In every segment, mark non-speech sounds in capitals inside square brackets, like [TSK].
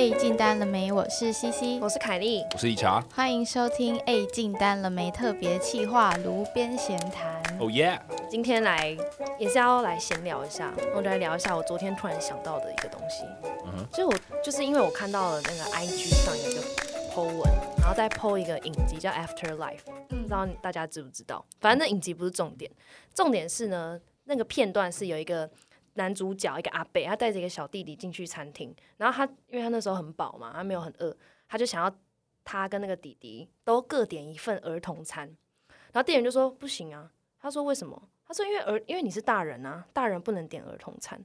A 进单了没？我是西西，我是凯莉，我是一茶。欢迎收听 A 进单了没特别企划炉边闲谈。哦耶！今天来也是要来闲聊一下，我就来聊一下我昨天突然想到的一个东西。嗯哼，就我就是因为我看到了那个 IG 上有一个 po 文，然后再 po 一个影集叫 Afterlife，不知道大家知不知道？反正那影集不是重点，重点是呢，那个片段是有一个。男主角一个阿贝，他带着一个小弟弟进去餐厅，然后他因为他那时候很饱嘛，他没有很饿，他就想要他跟那个弟弟都各点一份儿童餐，然后店员就说不行啊，他说为什么？他说因为儿因为你是大人啊，大人不能点儿童餐，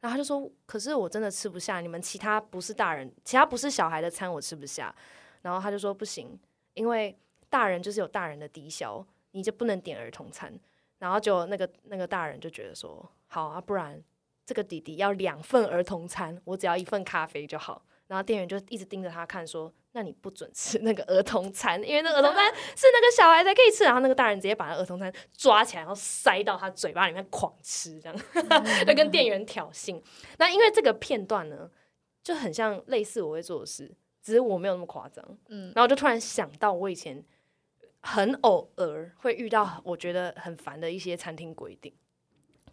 然后他就说可是我真的吃不下，你们其他不是大人，其他不是小孩的餐我吃不下，然后他就说不行，因为大人就是有大人的低消，你就不能点儿童餐，然后就那个那个大人就觉得说好啊，不然。这个弟弟要两份儿童餐，我只要一份咖啡就好。然后店员就一直盯着他看，说：“那你不准吃那个儿童餐，因为那儿童餐 [LAUGHS] 是那个小孩才可以吃。”然后那个大人直接把那儿童餐抓起来，然后塞到他嘴巴里面狂吃，这样 [LAUGHS] 就跟店员挑衅。那因为这个片段呢，就很像类似我会做的事，只是我没有那么夸张。嗯，然后就突然想到我以前很偶尔会遇到我觉得很烦的一些餐厅规定，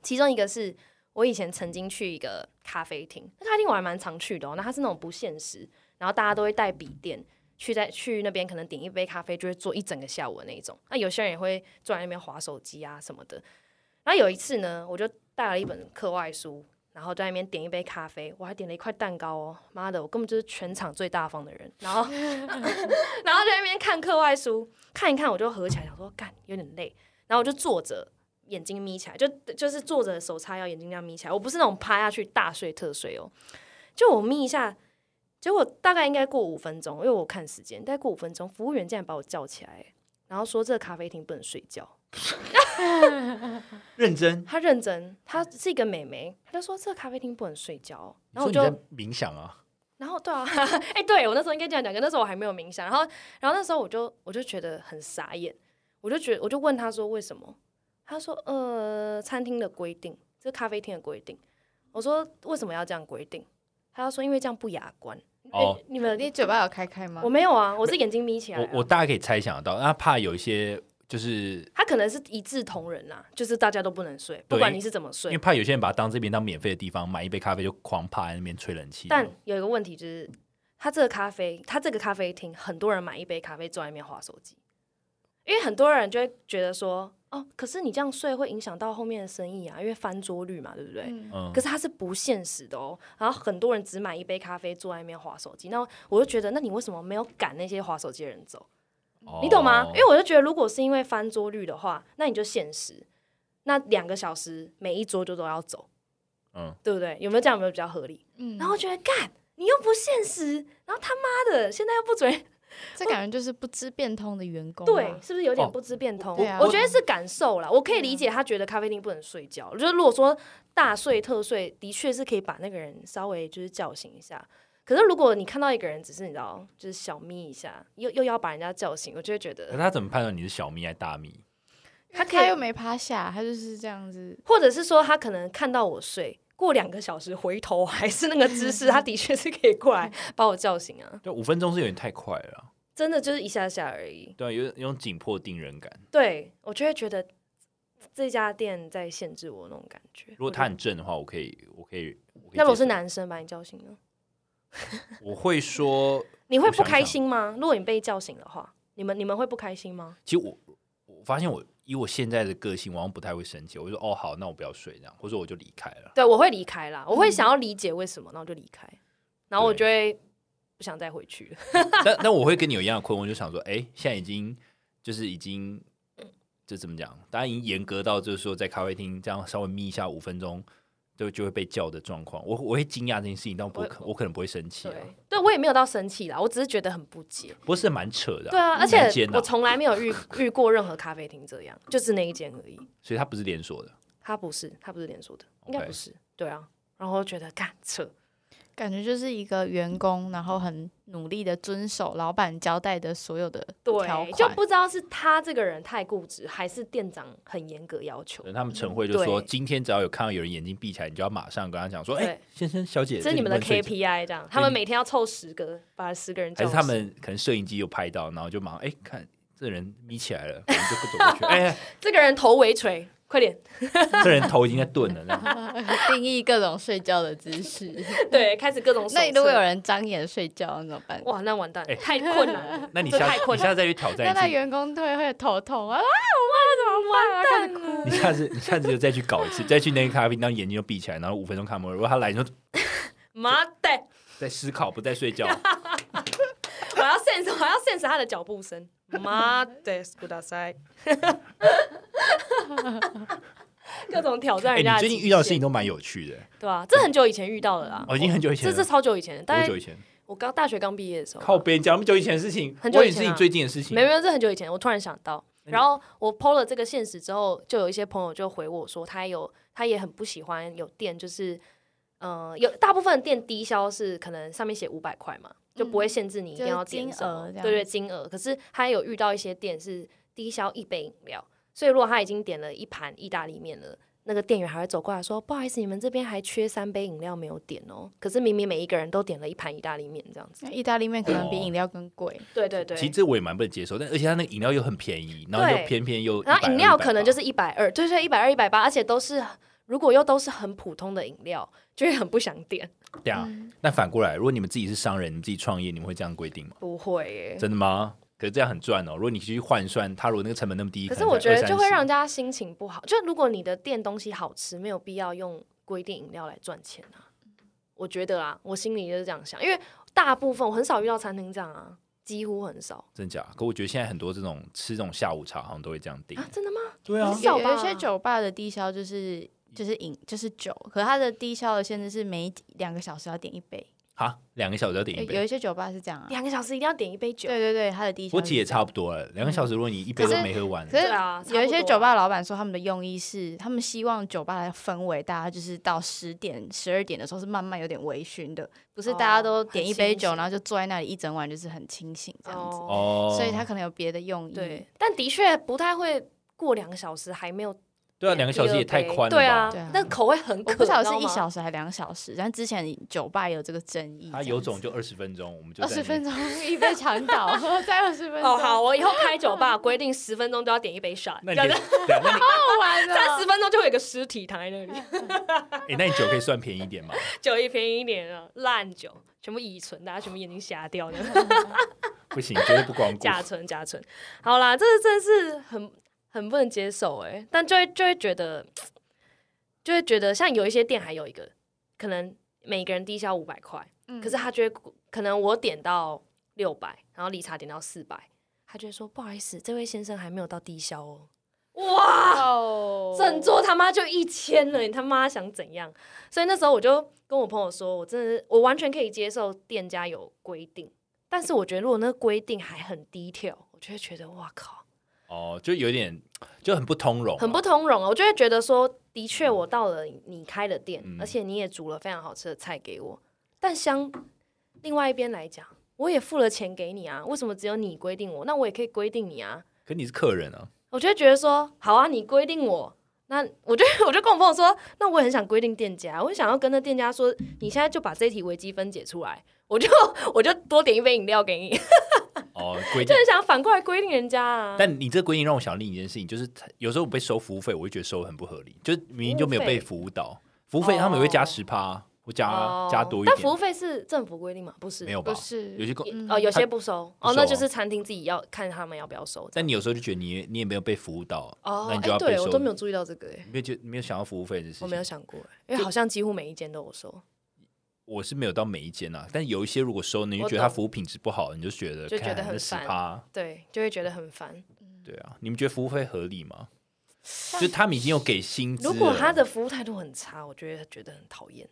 其中一个是。我以前曾经去一个咖啡厅，那咖啡厅我还蛮常去的哦。那它是那种不限时，然后大家都会带笔电去，在去那边可能点一杯咖啡就会坐一整个下午的那种。那有些人也会坐在那边划手机啊什么的。然后有一次呢，我就带了一本课外书，然后在那边点一杯咖啡，我还点了一块蛋糕哦。妈的，我根本就是全场最大方的人。然后 [LAUGHS] [LAUGHS] 然后在那边看课外书，看一看我就合起来，想说干有点累，然后我就坐着。眼睛眯起来，就就是坐着手叉腰，眼睛这样眯起来。我不是那种趴下去大睡特睡哦，就我眯一下，结果大概应该过五分钟，因为我看时间，大概过五分钟，服务员竟然把我叫起来，然后说这个咖啡厅不能睡觉。[LAUGHS] 认真？他认真，他是一个美眉，他就说这个咖啡厅不能睡觉。然后我就冥想啊。然后对啊，[LAUGHS] 哎，对我那时候应该这样讲，可那时候我还没有冥想。然后，然后那时候我就我就觉得很傻眼，我就觉我就问他说为什么？他说：“呃，餐厅的规定，这咖啡厅的规定。”我说：“为什么要这样规定？”他说：“因为这样不雅观。”哦，你们你嘴巴有开开吗？我没有啊，我是眼睛眯起来。我我大概可以猜想到，他怕有一些就是他可能是一致同仁啊，就是大家都不能睡，不管你是怎么睡，因为怕有些人把当这边当免费的地方，买一杯咖啡就狂趴在那边吹冷气。但有一个问题就是，他这个咖啡，他这个咖啡厅，很多人买一杯咖啡坐在那边划手机，因为很多人就会觉得说。哦，可是你这样睡会影响到后面的生意啊，因为翻桌率嘛，对不对？嗯。可是它是不现实的哦。然后很多人只买一杯咖啡，坐在那边划手机。那我就觉得，那你为什么没有赶那些划手机的人走？你懂吗？因为我就觉得，如果是因为翻桌率的话，那你就现实，那两个小时每一桌就都要走，嗯，对不对？有没有这样？有没有比较合理？嗯。然后觉得干，你又不现实，然后他妈的，现在又不准。[LAUGHS] 这感觉就是不知变通的员工，对，是不是有点不知变通？我觉得是感受了，我可以理解他觉得咖啡厅不能睡觉。我觉得如果说大睡特睡，的确是可以把那个人稍微就是叫醒一下。可是如果你看到一个人只是你知道，就是小眯一下，又又要把人家叫醒，我就会觉得。他怎么判断你是小眯还是大眯？他他又没趴下，他就是这样子，或者是说他可能看到我睡。过两个小时回头 [LAUGHS] 还是那个姿势，[LAUGHS] 他的确是可以过来把我叫醒啊。就，五分钟是有点太快了，真的就是一下下而已。对，有有种紧迫盯人感。对我就会觉得这家店在限制我那种感觉。如果他很正的话，我可以，我可以。那如果是男生把你叫醒呢？[LAUGHS] 我会说，你会不开心吗？如果你被叫醒的话，你们你们会不开心吗？其实我我发现我。以我现在的个性，往往不太会生气。我就说：“哦，好，那我不要睡这样，或者我就离开了。”对，我会离开啦，我会想要理解为什么，然后就离开，然后我就会不想再回去了。[LAUGHS] 但但我会跟你有一样的困惑，就想说：“哎，现在已经就是已经，就怎么讲？大家已经严格到就是说，在咖啡厅这样稍微眯一下五分钟。”就就会被叫的状况，我我会惊讶这件事情，但不可我可能不会生气。对，对我也没有到生气啦，我只是觉得很不解。不是蛮扯的。对啊，而且我从来没有遇遇过任何咖啡厅这样，就是那一间而已。所以它不是连锁的。它不是，它不是连锁的，应该不是。对啊，然后觉得干扯。感觉就是一个员工，然后很努力的遵守老板交代的所有的条，款，就不知道是他这个人太固执，还是店长很严格要求。他们晨会就说，今天只要有看到有人眼睛闭起来，你就要马上跟他讲说，哎、对先生小姐，这是你们的 KPI，这样，他们每天要凑十个，把十个人叫。还是他们可能摄影机有拍到，然后就马上哎、看这人眯起来了，我们就不走过去，[LAUGHS] 哎、这个人头微垂，快点，[LAUGHS] 这人头已经在顿了，[LAUGHS] 定义各种睡觉的姿势。[LAUGHS] 对，开始各种。那如果有人张眼睡觉，那怎么办？哇，那完蛋哎，太困难了。那你下这太困你下次再去挑那那战一次，员工会会头痛啊！完蛋了，你下次你下次就再去搞一次，再去那个咖啡厅，然后眼睛就闭起来，然后五分钟看不，如果他来，你就妈的！在思考，不在睡觉。我要 sense，我要 sense 他的脚步声。妈的，斯库达塞，各种挑战哎、人家。你最近遇到的事情都蛮有趣的，对吧、这很久以前遇到的啦，哦，已经很久以前了，这是超久以前的，大概多久以前？我刚大学刚毕业的时候吧。靠边讲那么久以前的事情，很久以前是你最近的事情。没有没有，这很久以前，我突然想到，然后我 PO 了这个现实之后，就有一些朋友就回我说，他有他也很不喜欢有店，就是呃，有大部分的店低消是可能上面写五百块嘛，就不会限制你一定要点就是什么，金额对对，金额。可是他有遇到一些店是低消一杯饮料，所以如果他已经点了一盘意大利面了。那个店员还会走过来说：“不好意思，你们这边还缺三杯饮料没有点哦。”可是明明每一个人都点了一盘意大利面，这样子。那意大利面可能比饮料更贵，对对对，其实这我也蛮不能接受，但而且他那个饮料又很便宜，然后又对偏偏又然后饮料可能就是一百二，对对，一百二、一百八，而且都是如果又都是很普通的饮料，[LAUGHS] 就会很不想点。对啊。那反过来，如果你们自己是商人，你们自己创业，你们会这样规定吗？不会耶，真的吗？可是这样很赚哦。如果你去换算，他如果那个成本那么低，可是我觉得就会让人家心情不好。就如果你的店东西好吃，没有必要用规定饮料来赚钱啊。我觉得啊，我心里就是这样想，因为大部分我很少遇到餐厅这样啊，几乎很少真假？可我觉得现在很多这种吃这种下午茶，好像都会这样定啊。。真的吗？对啊有一些酒吧的低消就是就是饮就是酒，可它的低消的限制是每两个小时要点一杯。好，两个小时要点一杯。有有一些酒吧是这样啊。两个小时一定要点一杯酒。对对对，它的低消。我姐也差不。多了，两个小时，如果你一杯都没喝完，可是对啊有一些酒吧老板说，他们的用意是，他们希望酒吧的氛围，大家就是到十点、十二点的时候是慢慢有点微醺的，不是大家都点一杯酒，然后就坐在那里一整晚就是很清醒这样子。哦，哦，所以他可能有别的用意。对，但的确不太会过两个小时还没有对啊，两个小时也太宽了吧？对啊对啊，那口味很可，我不晓得是一小时还两小时，但之前酒吧有这个争议。他有种就二十分钟，我们就二十分钟 [LAUGHS] 一杯长岛，[LAUGHS] 再二十分钟，哦，好，我以后开酒吧规定十分钟都要点一杯 shot，那你可以这样对啊，那你好玩三十分钟就会有一个尸体躺在那里，[LAUGHS] 哎，那你酒可以算便宜一点吗？酒也便宜一点啊，烂酒全部乙醇，大家全部眼睛瞎掉的，不行，绝对不光顾。甲醇甲醇。好啦，这个真的是很很不能接受哎，但就会就会觉得，[TSK] 就会觉得像有一些店还有一个可能每个人低消五百块。嗯可是他就会可能我点到六百，然后理查点到四百，他就会说不好意思，这位先生还没有到低消哦。哇，哦整桌他妈就一千了，你他妈想怎样？所以那时候我就跟我朋友说，我真的是我完全可以接受店家有规定，但是我觉得如果那个规定还很低调，我就会觉得哇靠，哦，就有点 [TSK] 就很不通融啊，很不通融啊！我就会觉得说，的确我到了你开的店，嗯而且你也煮了非常好吃的菜给我，但相另外一边来讲，我也付了钱给你啊，为什么只有你规定我？那我也可以规定你啊！可你是客人啊，我就会觉得说，好啊，你规定我，那 [LAUGHS] 我就我就跟我朋友说，那我也很想规定店家，我想要跟那店家说，你现在就把这题微积分解出来，我就 [LAUGHS] 我就多点一杯饮料给你，[LAUGHS] 哦，[LAUGHS] 规就定。很想反过来规定人家啊。但你这规定让我想到另一件事情，就是有时候我被收服务费，我会觉得收得很不合理，就是明明就没有被服务到，服务费他们也会加十趴，或加、哦加多一点但服务，费是政府规定吗？不是，没有吧不？是有些公，嗯哦，有些不收哦，不收啊那就是餐厅自己要看他们要不要收。但你有时候就觉得你你也没有被服务到，哦那，你就哎，要被收。对我都没有注意到这个，哎，你没有觉没有想到服务费的事情，我没有想过，哎因为好像几乎每一间都有收，我是没有到每一间啊，但有一些如果收，你就我觉得它服务品质不好，你就觉得就觉得很十烦趴，对，就会觉得很烦。对啊，你们觉得服务费合理吗？就他们已经有给薪资，如果他的服务态度很差，我觉得觉得很讨厌。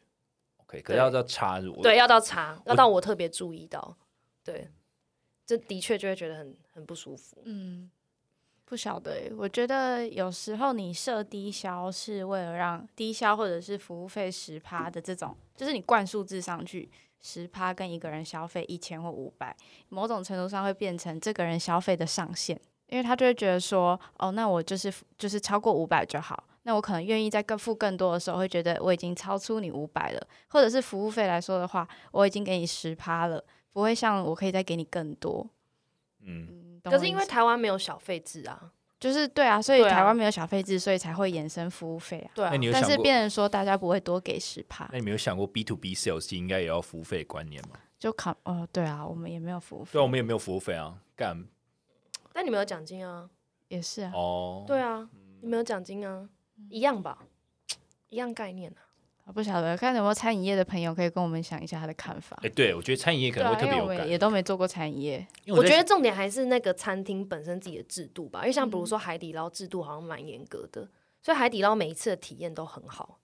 OK，可是要到差，我对，要到查，要到我特别注意到，对，这的确就会觉得很很不舒服。嗯，不晓得诶，我觉得有时候你设低消是为了让低消或者是服务费十趴的这种，就是你灌数字上去，十趴跟一个人消费一千或五百，某种程度上会变成这个人消费的上限，因为他就会觉得说，哦，那我就是就是超过五百就好，那我可能愿意再更付更多的时候，会觉得我已经超出你五百了，或者是服务费来说的话，我已经给你十趴了，不会像我可以再给你更多。嗯，可是因为台湾没有小费制啊，就是对啊，所以台湾没有小费制，所以才会衍生服务费啊。对啊那，你有但是想过？变成说大家不会多给十趴那，你没有想过 B to B sales 应该也要服务费观念吗？就考哦，对啊，我们也没有服务费对啊，，我们也没有服务费啊，干但你没有奖金啊，也是啊。哦。对啊，你没有奖金啊，一样吧，一样概念啊。我不晓得，看有没有餐饮业的朋友可以跟我们讲一下他的看法哎、。对，我觉得餐饮业可能会特别有感，也都没做过餐饮业，我觉得重点还是那个餐厅本身自己的制度吧，因为像比如说海底捞制度好像蛮严格的，所以海底捞每一次的体验都很好。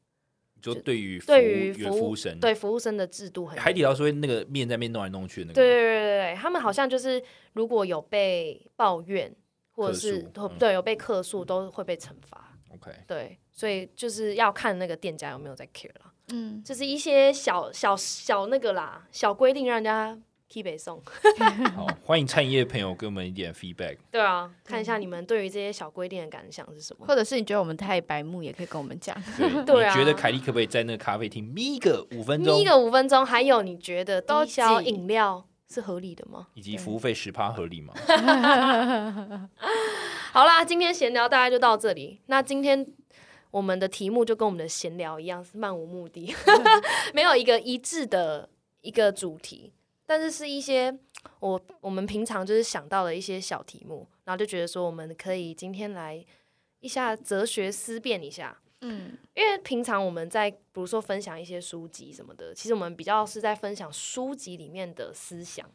就对于服务对于服务务生，对服务生的制度很海底捞是会那个面在面弄来弄去的那个，对对对对对，他们好像就是如果有被抱怨或者是嗯对有被客诉，都会被惩罚。，OK，对，所以就是要看那个店家有没有在 care 啦，嗯，就是一些小小小那个啦，小规定让人家 keep 北送。[LAUGHS] 好，欢迎餐饮业的朋友给我们一点 feedback。对啊，看一下你们对于这些小规定的感想是什么。或者是你觉得我们太白目，也可以跟我们讲。对，[LAUGHS] 你觉得凯莉可不可以在那个咖啡厅眯个五分钟眯，个五分钟，还有你觉得都低消饮料是合理的吗？以及服务费十趴合理吗？好啦，今天闲聊大概就到这里。那今天我们的题目就跟我们的闲聊一样，是漫无目的，[LAUGHS] 没有一个一致的一个主题，但是是一些我我们平常就是想到的一些小题目，然后就觉得说我们可以今天来一下哲学思辨一下。嗯，因为平常我们在比如说分享一些书籍什么的，其实我们比较是在分享书籍里面的思想，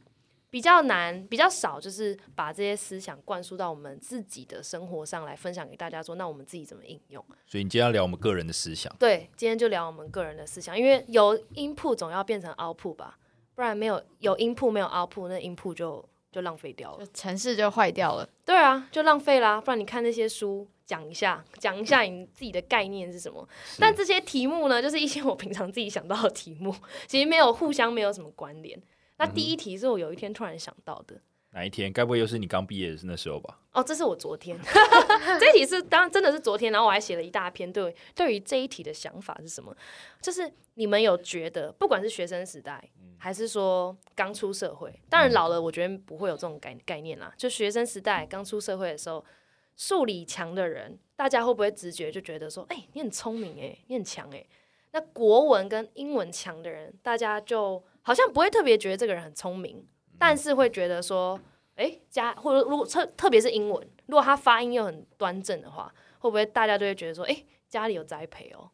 比较难，比较少，就是把这些思想灌输到我们自己的生活上来分享给大家说，那我们自己怎么应用？所以你今天要聊我们个人的思想，对，今天就聊我们个人的思想，因为有 input 总要变成 output 吧，不然没有有 input 没有 output，那 input 就就浪费掉了就。城市就坏掉了。对啊，就浪费啦。不然你看那些书，讲一下，讲一下你自己的概念是什么。但这些题目呢，就是一些我平常自己想到的题目，其实没有互相没有什么关联。那第一题是我有一天突然想到的。哪一天？该不会又是你刚毕业的那时候吧？哦，这是我昨天，[LAUGHS] 这一题是当然真的是昨天，然后我还写了一大篇对对于这一题的想法是什么？就是你们有觉得，不管是学生时代，还是说刚出社会，当然老了，我觉得不会有这种概概念啦。就学生时代刚出社会的时候，数理强的人，大家会不会直觉就觉得说，哎、你很聪明哎、你很强哎、那国文跟英文强的人，大家就好像不会特别觉得这个人很聪明，但是会觉得说，哎、加或者如果特特别是英文，如果他发音又很端正的话，会不会大家都会觉得说，哎、家里有栽培哦？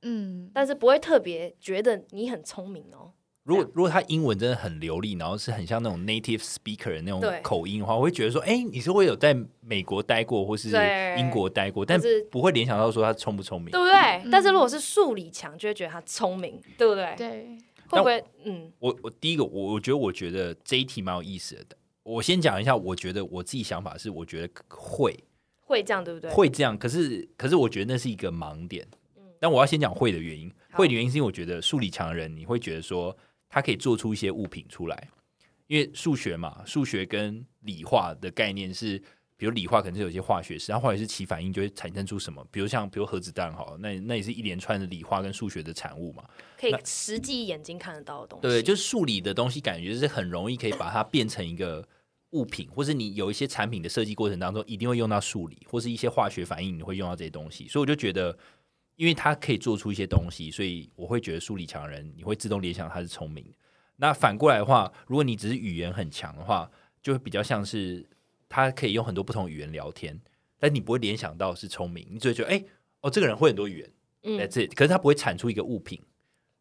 嗯，但是不会特别觉得你很聪明哦。如果如果他英文真的很流利，然后是很像那种 native speaker 的那种口音的话，我会觉得说，哎、你是会有在美国待过或是英国待过，但是不会联想到说他聪不聪明对。不对？但是如果是数理强，就会觉得他聪明，对不对？对，会不会？嗯，我我第一个，我我觉得我觉得这一题蛮有意思的。我先讲一下，我觉得我自己想法是，我觉得会会这样，对不对？会这样，可是可是我觉得那是一个盲点。嗯但我要先讲会的原因，会的原因是因为我觉得数理强的人，你会觉得说他可以做出一些物品出来，因为数学嘛，数学跟理化的概念是，比如理化可能是有一些化学式，然后化学式起反应就会产生出什么，比如像比如核子弹好了，那那也是一连串的理化跟数学的产物嘛。可以实际眼睛看得到的东西。对，就是数理的东西，感觉是很容易可以把它变成一个物品，或是你有一些产品的设计过程当中，一定会用到数理，或是一些化学反应，你会用到这些东西。所以我就觉得，因为它可以做出一些东西，所以我会觉得数理强的人，你会自动联想他是聪明的。那反过来的话，如果你只是语言很强的话，就会比较像是他可以用很多不同语言聊天，但你不会联想到是聪明，你只会觉得，哎、哦，这个人会很多语言。嗯 it。可是他不会产出一个物品，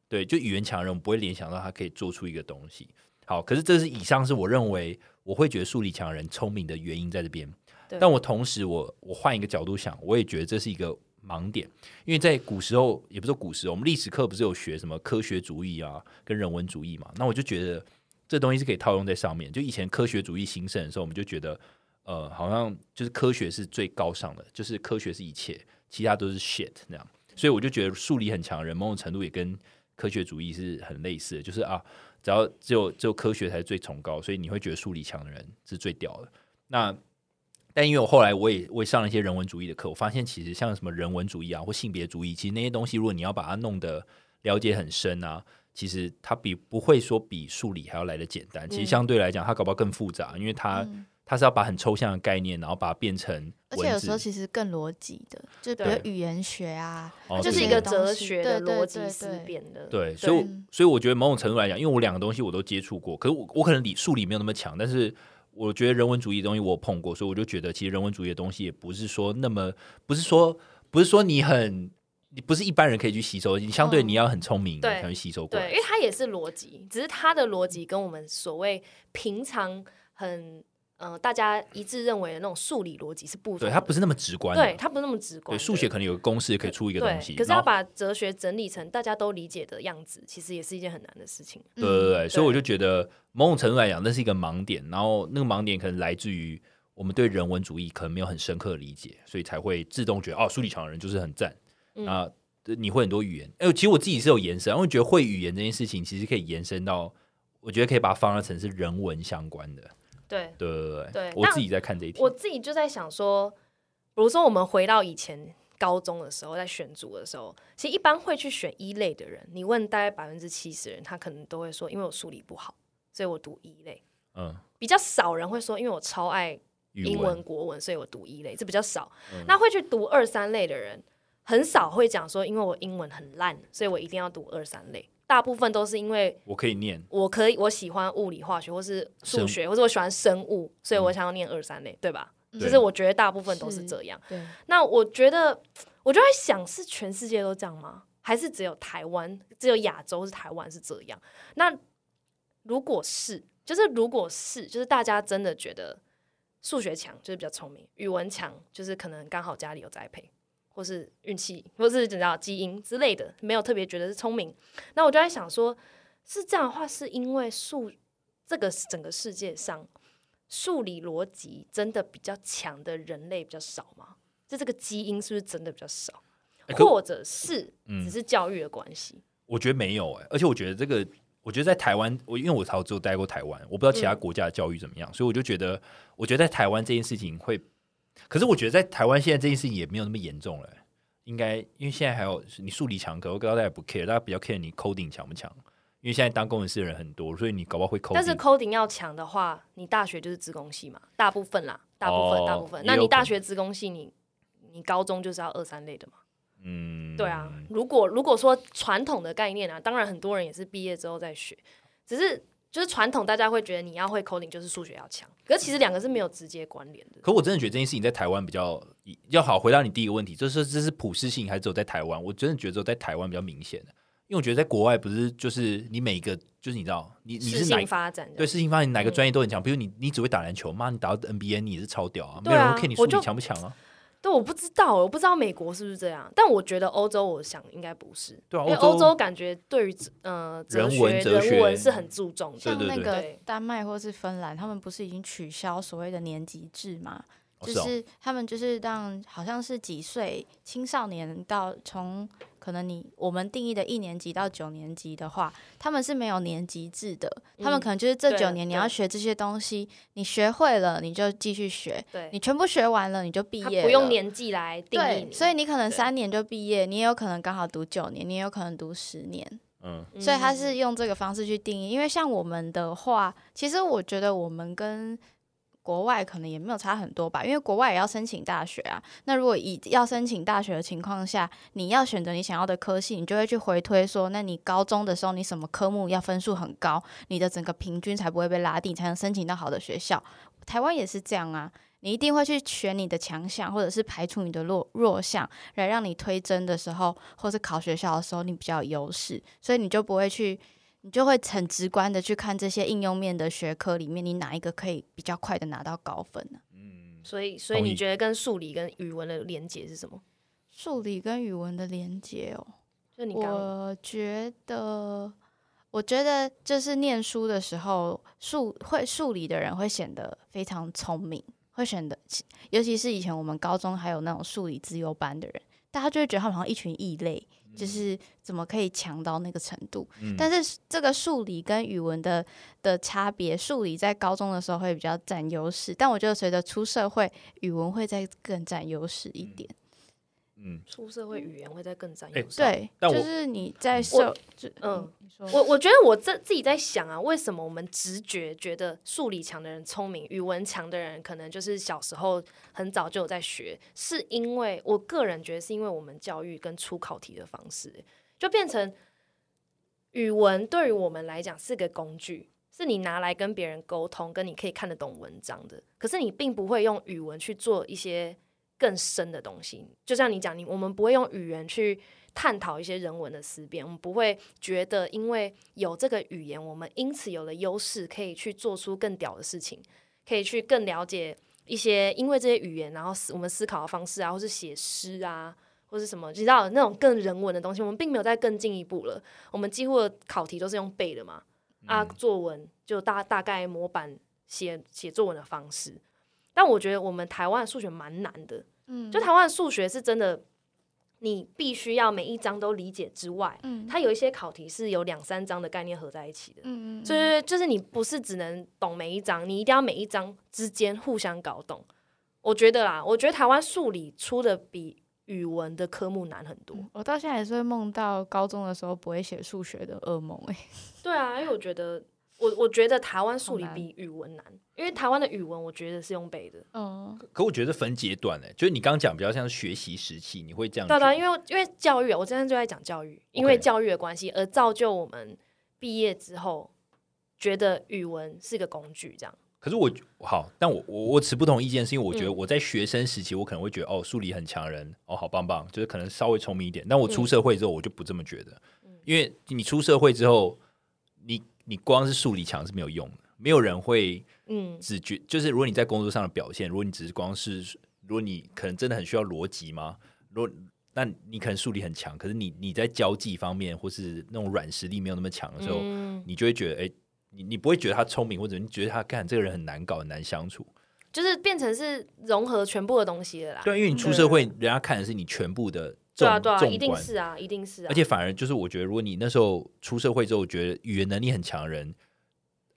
对，就语言强人，我们不会联想到他可以做出一个东西。好，可是这是以上是我认为我会觉得数理强人聪明的原因在这边。但我同时我我换一个角度想，我也觉得这是一个盲点，因为在古时候也不是古时候，我们历史课不是有学什么科学主义啊跟人文主义嘛？那我就觉得这东西是可以套用在上面。就以前科学主义兴盛的时候，我们就觉得。呃，好像就是科学是最高尚的，就是科学是一切，其他都是 shit 那样。所以我就觉得数理很强的人，某种程度也跟科学主义是很类似的，就是啊，只要只有只有科学才是最崇高，所以你会觉得数理强的人是最屌的。那但因为我后来我也我也上了一些人文主义的课，我发现其实像什么人文主义啊或性别主义，其实那些东西如果你要把它弄得了解很深啊，其实它比不会说比数理还要来的简单。其实相对来讲，它搞不好更复杂，因为它它是要把很抽象的概念，然后把它变成，而且有时候其实更逻辑的，就比如语言学啊，就是一个哲学的逻辑思辨的。对，所以所以我觉得某种程度来讲，因为我两个东西我都接触过，可是我我可能理数理没有那么强，但是。我觉得人文主义的东西我碰过，所以我就觉得其实人文主义的东西也不是说那么不是说不是说你很你不是一般人可以去吸收，你相对你要很聪明才能吸收过来。对，因为它也是逻辑，只是它的逻辑跟我们所谓平常很。嗯，大家一致认为的那种数理逻辑是不对，它不是那么直观。对，它不是那么直观。对，数学可能有个公式可以出一个东西，可是要把哲学整理成大家都理解的样子，其实也是一件很难的事情。对对对，所以我就觉得某种程度来讲，那是一个盲点。然后那个盲点可能来自于我们对人文主义可能没有很深刻的理解，所以才会自动觉得哦，数理强的人就是很赞啊。你会很多语言，哎，其实我自己是有延伸，因为觉得会语言这件事情其实可以延伸到，我觉得可以把它放大成是人文相关的。对对对对，我自己在看这一题，我自己就在想说，比如说我们回到以前高中的时候，在选组的时候，其实一般会去选一类的人，你问大概百分之七十人，他可能都会说，因为我数理不好，所以我读一类。嗯，比较少人会说，因为我超爱英文国文，所以我读一类，这比较少。那会去读二三类的人，很少会讲说，因为我英文很烂，所以我一定要读二三类。大部分都是因为我可以念，我可以我喜欢物理化学，或是数学，或者我喜欢生物，所以我想要念二三类，对吧？就是我觉得大部分都是这样。那我觉得我就在想，是全世界都这样吗？还是只有台湾、只有亚洲是台湾是这样？那如果是，就是如果是，就是大家真的觉得数学强就是比较聪明，语文强就是可能刚好家里有栽培。或是运气，或是怎样基因之类的，没有特别觉得是聪明。那我就在想，说是这样的话，是因为数这个整个世界上数理逻辑真的比较强的人类比较少吗？就这个基因是不是真的比较少，或者是只是教育的关系？我觉得没有哎，而且我觉得这个，我觉得在台湾，我因为我才只有待过台湾，我不知道其他国家的教育怎么样，所以我就觉得，我觉得在台湾这件事情会。可是我觉得在台湾现在这件事情也没有那么严重了，应该因为现在还有你数理强，可我大家也不 care，大家比较 care 你 coding 强不强？因为现在当工程师的人很多，所以你搞不好会 coding。但是 coding 要强的话，你大学就是资工系嘛，大部分啦，大部分大部分。那你大学资工系，你你高中就是要二三类的嘛？嗯，对啊。如果如果说传统的概念啊，当然很多人也是毕业之后再学，只是。就是传统，大家会觉得你要会 coding 就是数学要强，可是其实两个是没有直接关联的。可我真的觉得这件事情在台湾比较要好。回答你第一个问题，就是这是普适性还是只有在台湾？我真的觉得只有在台湾比较明显的，因为我觉得在国外不是就是你每一个就是你知道你你是哪发展对事情发展哪个专业都很强，比如你你只会打篮球，妈你打到 NBA 你也是超屌啊，没有人看你数理强不强啊。对，我不知道，我不知道美国是不是这样，但我觉得欧洲，我想应该不是。对，因为欧洲感觉对于呃哲学、人文是很注重的。像那个丹麦或是芬兰，他们不是已经取消所谓的年级制嘛？就是他们就是让好像是几岁青少年到从可能你我们定义的一年级到九年级的话，他们是没有年级制的。他们可能就是这九年你要学这些东西，你学会了你就继续学，你全部学完了你就毕业，不用年纪来定义。所以你可能三年就毕业，你也有可能刚好读九年，你也有可能读十年。嗯，所以他是用这个方式去定义。因为像我们的话，其实我觉得我们跟国外可能也没有差很多吧，因为国外也要申请大学啊。那如果以要申请大学的情况下，你要选择你想要的科系，你就会去回推说，那你高中的时候你什么科目要分数很高，你的整个平均才不会被拉低，才能申请到好的学校。台湾也是这样啊，你一定会去选你的强项，或者是排除你的弱弱项，来让你推甄的时候，或是考学校的时候你比较有优势，所以你就不会去。你就会很直观的去看这些应用面的学科里面，你哪一个可以比较快的拿到高分呢？嗯，所以所以你觉得跟数理跟语文的连接是什么？数理跟语文的连接哦，就你我觉得，我觉得就是念书的时候，数会数理的人会显得非常聪明，会显得，尤其是以前我们高中还有那种数理自由班的人，大家就会觉得他们好像一群异类，就是怎么可以强到那个程度？但是这个数理跟语文的的差别，数理在高中的时候会比较占优势，但我觉得随着出社会，语文会再更占优势一点。嗯，出社会语言会再更占优势。对，就是你在社，嗯，我我觉得我这自己在想啊，为什么我们直觉觉得数理强的人聪明，语文强的人可能就是小时候很早就有在学，是因为我个人觉得是因为我们教育跟出考题的方式，就变成语文对于我们来讲是个工具，是你拿来跟别人沟通，跟你可以看得懂文章的，可是你并不会用语文去做一些。更深的东西，就像你讲，你我们不会用语言去探讨一些人文的思辨，我们不会觉得因为有这个语言，我们因此有了优势，可以去做出更屌的事情，可以去更了解一些因为这些语言，然后思我们思考的方式啊，或是写诗啊，或是什么，你知道那种更人文的东西，我们并没有再更进一步了。我们几乎的考题都是用背的嘛，啊，作文就大大概模板写写作文的方式。但我觉得我们台湾数学蛮难的，嗯，就台湾数学是真的，你必须要每一章都理解之外，嗯，它有一些考题是有两三章的概念合在一起的，嗯嗯，就是就是你不是只能懂每一章，你一定要每一章之间互相搞懂。我觉得啦，我觉得台湾数理出的比语文的科目难很多。我到现在还是会梦到高中的时候不会写数学的噩梦，哎，对啊，因为我觉得。我我觉得台湾数理比语文难，因为台湾的语文我觉得是用背的。嗯，可我觉得分阶段呢，就是你刚刚讲比较像学习时期，你会这样。对对，因为因为教育，我今天就在讲教育，因为教育的关系而造就我们毕业之后觉得语文是个工具，这样。可是我好，但我我我持不同意见，是因为我觉得我在学生时期，我可能会觉得哦，数理很强人，哦，好棒棒，就是可能稍微聪明一点。但我出社会之后，我就不这么觉得，因为你出社会之后，你。光是数理强是没有用的，没有人会，嗯，只觉就是如果你在工作上的表现，如果你只是光是，如果你可能真的很需要逻辑吗？如果那你可能数理很强，可是你你在交际方面或是那种软实力没有那么强的时候，你就会觉得，哎，你你不会觉得他聪明，或者你觉得他干这个人很难搞、很难相处，就是变成是融合全部的东西了啦。对，因为你出社会，人家看的是你全部的。对啊，对啊，一定是啊，一定是啊。而且反而就是，我觉得如果你那时候出社会之后，觉得语言能力很强的人，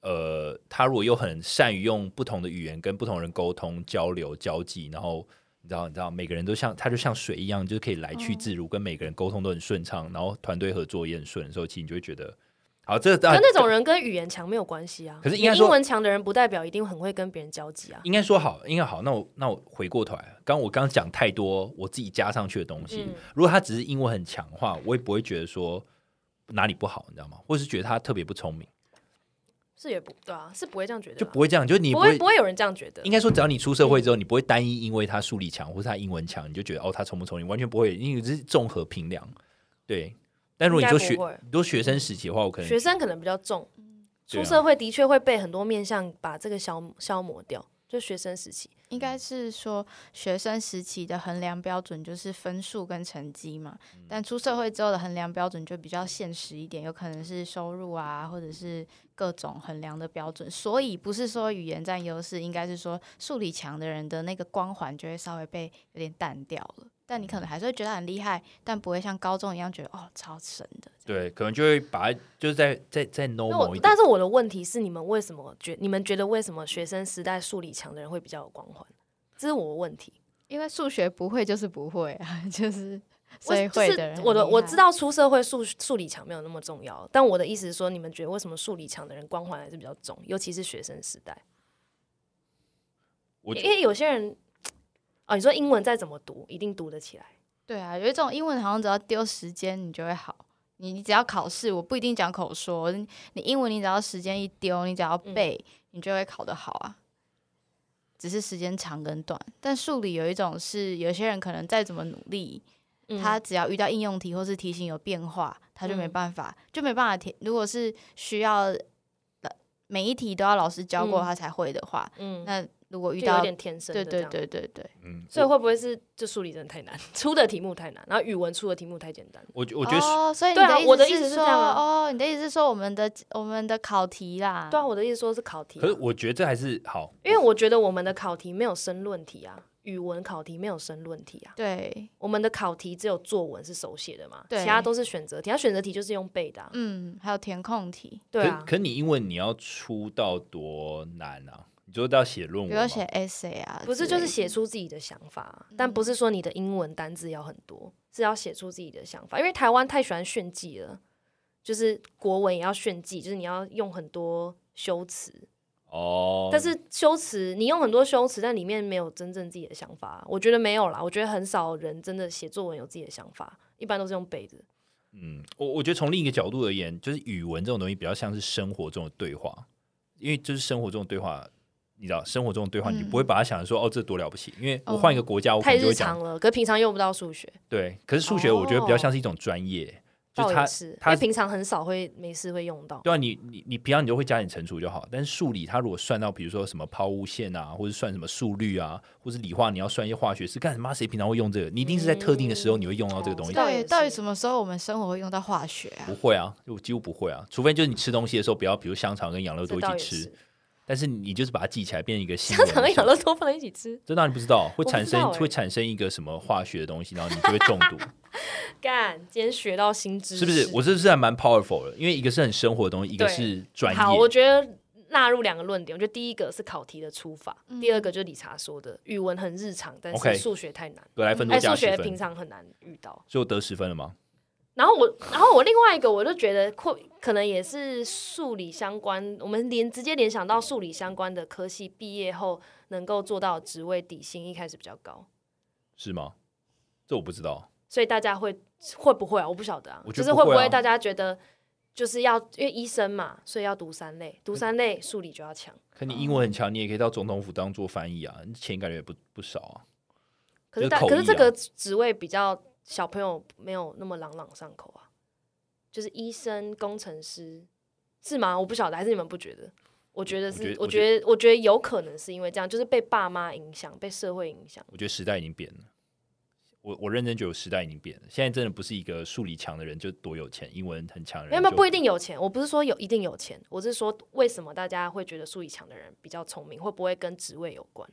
呃，他如果又很善于用不同的语言跟不同人沟通、交流、交际，然后你知道，你知道，每个人都像他就像水一样，就是可以来去自如，跟每个人沟通都很顺畅，然后团队合作也很顺的时候，其实你就会觉得。好，这跟那种人跟语言强没有关系啊。可是应该，英文强的人不代表一定很会跟别人交际啊。应该说好，应该好。那我那我回过头来，刚我刚讲太多我自己加上去的东西。如果他只是英文很强的话，我也不会觉得说哪里不好，你知道吗？或是觉得他特别不聪明，是也不对啊，是不会这样觉得，就不会这样，就你不会不会有人这样觉得。应该说，只要你出社会之后，你不会单一因为他数理强或是他英文强，你就觉得哦他聪不聪明，完全不会，因为这是综合评量，对。但如果你说学，你说学生时期的话，我可能学生可能比较重，出社会的确会被很多面向把这个消消磨掉。就学生时期，应该是说学生时期的衡量标准就是分数跟成绩嘛。但出社会之后的衡量标准就比较现实一点，有可能是收入啊，或者是各种衡量的标准。所以不是说语言占优势，应该是说数理强的人的那个光环就会稍微被有点淡掉了。但你可能还是会觉得很厉害，但不会像高中一样觉得哦超神的。对，可能就会把就是在在在 normal 一点。但是我的问题是，你们为什么觉？你们觉得为什么学生时代数理强的人会比较有光环？这是我的问题。因为数学不会就是不会啊，[LAUGHS] 就是所以会的人。我的我知道出社会数数理强没有那么重要，但我的意思是说，你们觉得为什么数理强的人光环还是比较重？尤其是学生时代。因为有些人。哦，你说英文再怎么读，一定读得起来。对啊，有一种英文好像只要丢时间，你就会好。你你只要考试，我不一定讲口说，你英文你只要时间一丢，你只要背，你就会考得好啊。只是时间长跟短。但数理有一种是，有些人可能再怎么努力，他只要遇到应用题或是题型有变化，他就没办法，就没办法填。如果是需要每一题都要老师教过他才会的话，嗯，那。如果遇到就有点天生的对对这样。对对对，嗯，所以会不会是就数理真的太难，出的题目太难，然后语文出的题目太简单？我觉我觉得哦，所以你对啊我的意思是说，是这样啊哦，你的意思是说我们的我们的考题啦，对啊，我的意思说是考题啊、可是我觉得这还是好，因为我觉得我们的考题没有申论题啊，语文考题没有申论题啊，对，我们的考题只有作文是手写的嘛，对其他都是选择题，它选择题就是用背的、啊，嗯，还有填空题，对啊可，可你英文你要出到多难啊？你说要写论文吗，比如写 essay 啊，不是就是写出自己的想法啊、但嗯不是说你的英文单字要很多，是要写出自己的想法，因为台湾太喜欢炫技了，就是国文也要炫技，就是你要用很多修辞，哦，但是修辞你用很多修辞，但里面没有真正自己的想法。我觉得没有啦，我觉得很少人真的写作文有自己的想法，一般都是用背的。嗯，我我觉得从另一个角度而言，就是语文这种东西比较像是生活中的对话，因为就是生活中的对话，你知道，生活中的对话，嗯你不会把它想成说哦，这多了不起，因为我哦换一个国家，我可太能就会讲日常了，可是平常用不到数学，对，可是数学我觉得比较像是一种专业，就是它因它为平常很少会没事会用到。对啊，你你你平常你就会加点乘除就好，但是数理它如果算到比如说什么抛物线啊，或者算什么速率啊，或是理化你要算一些化学式，干什么？谁平常会用这个？你一定是在特定的时候你会用到这个东西。倒也是到底到底什么时候我们生活会用到化学啊不？会啊，就几乎不会啊，除非就是你吃东西的时候不要，比如香肠跟养乐多这倒也一起吃是，，但是你就是把它记起来，变成一个新香闻肠跟养乐多放在一起吃，这当然不知道，会产生会产生一个什么化学的东西，然后你就会中毒，[LAUGHS] 干，今天学到新知识，是不是？我这是还蛮 powerful 的，因为一个是很生活的东西，一个是专业。好，我业。觉得纳入两个论点，我觉得第一个是考题的出法，嗯。第二个就是理查说的语文很日常，但是数学太难，格莱芬多哎，加十分，数学平常很难遇到。所以我得十分了吗？然后我，然后我另外一个，我就觉得可可能也是数理相关，我们连直接联想到数理相关的科系毕业后能够做到职位底薪一开始比较高，是吗？这我不知道。所以大家会会不会啊？我不晓得啊，就是会不会大家觉得就是要因为医生嘛，所以要读三类，读三类数理就要强。可你英文很强，你也可以到总统府当做翻译啊，你钱感觉也不不少啊。可是大、就是口译啊可是这个职位比较小朋友没有那么朗朗上口啊，就是医生、工程师是吗？我不晓得，还是你们不觉得？我觉得是，我觉得，我觉得有可能是因为这样，就是被爸妈影响，被社会影响。我觉得时代已经变了。我我认真觉得时代已经变了，现在真的不是一个数理强的人就多有钱，英文很强的人就没有没有不一定有钱，我不是说有一定有钱，我是说为什么大家会觉得数理强的人比较聪明，会不会跟职位有关？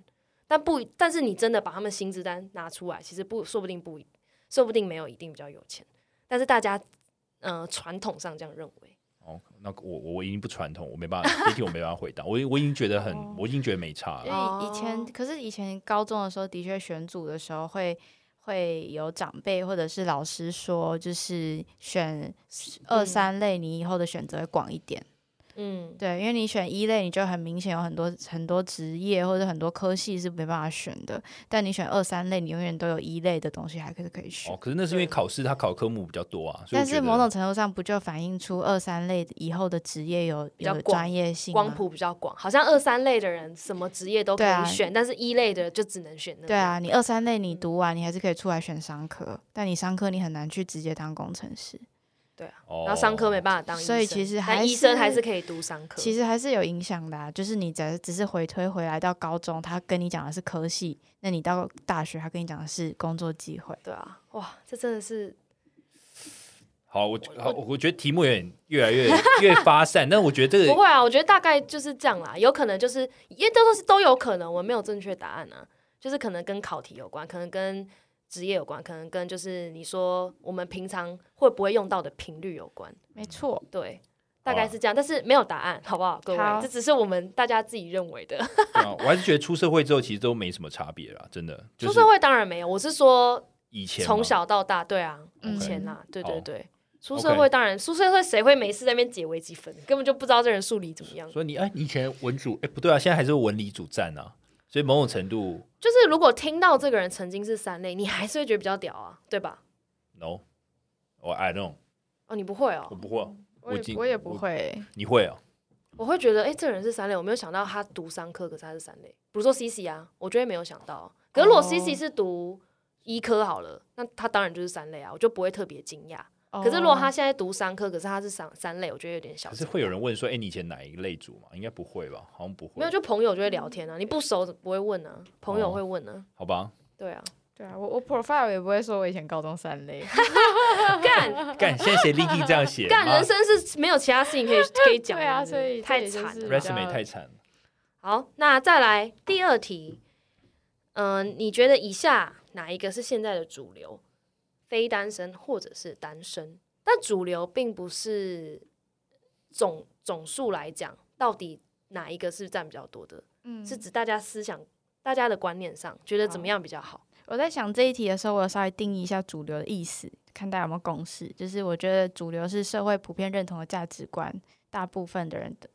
但不，但是你真的把他们薪资单拿出来，其实不，说不定不一，说不定没有一定比较有钱，但是大家呃传统上这样认为。哦，那我我我已经不传统，我没办法，这题我没办法回答。我我已经觉得很，哦我已经觉得没差因了。为以前，哦可是以前高中的时候，的确选组的时候会会有长辈或者是老师说，就是选二嗯三类，你以后的选择会广一点。嗯，对，因为你选一类，你就很明显有很多很多职业或者很多科系是没办法选的。但你选二三类，你永远都有一类的东西还可以可以选。哦，可是那是因为考试它考科目比较多啊，但是某种程度上，不就反映出二三类以后的职业有有比较专业性吗？光谱比较广，好像二三类的人什么职业都可以选，但是一类的就只能选那个。对啊，你二三类你嗯读完，你还是可以出来选商科，但你商科你很难去直接当工程师。哦，然后商科没办法当医生，所以其实还医生还是可以读商科。其实还是有影响的、啊，就是你只只是回推回来到高中，他跟你讲的是科系，那你到大学他跟你讲的是工作机会。对啊，哇，这真的是好，我好，我觉得题目有点越来越越发散，但我觉得这个不会啊，我觉得大概就是这样啦。有可能就是因为都是都有可能，我没有正确答案啊，就是可能跟考题有关，可能跟职业有关，可能跟就是你说我们平常会不会用到的频率有关。没错，对，大概是这样，但是没有答案，好不好？各位，这只是我们大家自己认为的。[LAUGHS] 啊我还是觉得出社会之后其实都没什么差别啦，真的。就是出社会当然没有，我是说以前从小到大，对啊，嗯以前啦，对对对。出社会当然，出社会谁会没事在那边解微积分？根本就不知道这人数理怎么样。所以你哎，你以前文组哎不对啊，现在还是文理组站啊，所以某种程度就是如果听到这个人曾经是三类，你还是会觉得比较屌啊，对吧？no，我 I don't，哦，你不会哦我，不会啊，我也不会欸、你会啊？我会觉得，哎、这个人是三类，我没有想到他读商科，可是他是三类。比如说 C C 啊，我觉得没有想到。可是如果哦 C C 是读医科好了，那他当然就是三类啊，我就不会特别惊讶。可是如果他哦现在读三科，可是他是三三类，我觉得有点小。可是会有人问说，哎、你以前哪一个类组嘛？应该不会吧？好像不会。没有，就朋友就会聊天啊，你不熟不会问啊，朋友哦会问啊，好吧，对啊，对啊，我我 profile 也不会说我以前高中三类，[LAUGHS] 干 [LAUGHS] 干，现在写 Linky 这样写？[LAUGHS] 干，人生是没有其他事情可以可以讲的，对啊所以太惨了。resume 太惨了。好，那再来第二题，嗯、你觉得以下哪一个是现在的主流？非单身或者是单身？但主流并不是总总数来讲，到底哪一个是占比较多的？嗯是指大家思想、大家的观念上，觉得怎么样比较好？我在想这一题的时候，我有稍微定义一下主流的意思，看大家有没有共识。就是我觉得主流是社会普遍认同的价值观，大部分的人的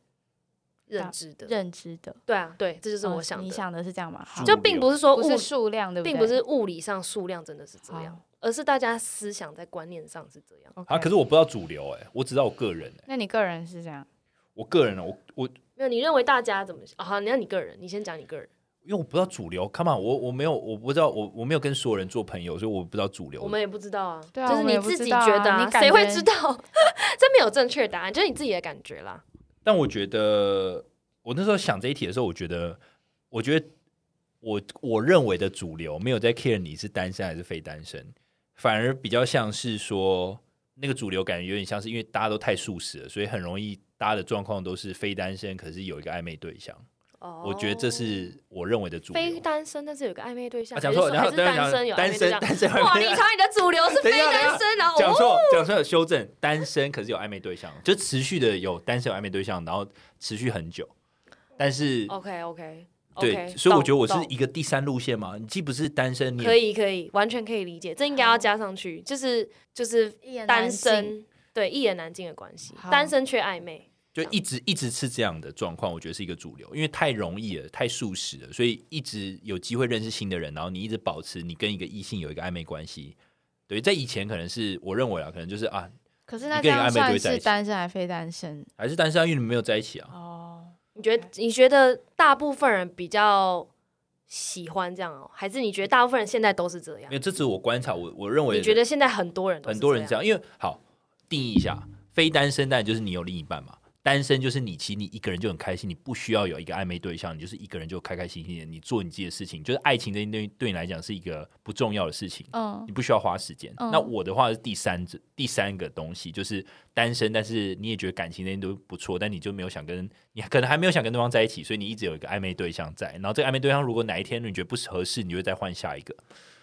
认知的，认知的。对啊，对，这就是哦我想的。你想的是这样吗？好就并不是说物不是数量，对不对？并不是物理上数量真的是这样，好而是大家思想在观念上是这样。啊，可是我不知道主流哎、我只知道我个人哎、那你个人是这样？我个人呢，我我没有，你认为大家怎么想？啊好，你要你个人，你先讲你个人。因为我不知道主流，Come on，我我没有我不知道我我没有跟所有人做朋友，所以我不知道主流。我们也不知道啊，对啊就是你自己觉得啊，谁会知道？[LAUGHS] 这没有正确答案，就是你自己的感觉啦。但我觉得我那时候想这一题的时候，我觉得我觉得我我认为的主流没有在 care 你是单身还是非单身，反而比较像是说那个主流感觉有点像是因为大家都太素食了，所以很容易大家的状况都是非单身，可是有一个暧昧对象。哦我觉得这是我认为的主流。非单身，但是有个暧昧对象，啊，讲错，然后单身有暧单身？单身哇，你查你的主流是非单身，然后哦讲错，讲错了，修正，单身可是有暧昧对象，就持续的有单身有暧昧对象，然后持续很久，但是 OK OK，对，所以我觉得我是一个第三路线嘛，你既不是单身，你可以可以完全可以理解，这应该要加上去，就是就是单身对一言难尽的关系，好。单身却暧昧，就一直一直是这样的状况，我觉得是一个主流，因为太容易了，太速食了，所以一直有机会认识新的人，然后你一直保持你跟一个异性有一个暧昧关系。对，在以前可能是我认为啊，可能就是啊，可是那个暧昧就样算是会在一起。单身还非单身？还是单身啊，因为你们没有在一起啊。哦，你觉得你觉得大部分人比较喜欢这样哦，还是你觉得大部分人现在都是这样因？为这只是我观察，我我认为你觉得现在很多人都是很多人这样？因为好定义一下，非单身但就是你有另一半嘛。单身就是你，其实你一个人就很开心，你不需要有一个暧昧对象，你就是一个人就开开心心的，你做你自己的事情，就是爱情这对对你来讲是一个不重要的事情，嗯你不需要花时间。嗯那我的话是第三者第三个东西，就是单身，但是你也觉得感情那些都不错，但你就没有想跟你可能还没有想跟对方在一起，所以你一直有一个暧昧对象在。然后这个暧昧对象如果哪一天你觉得不合适，你就会再换下一个。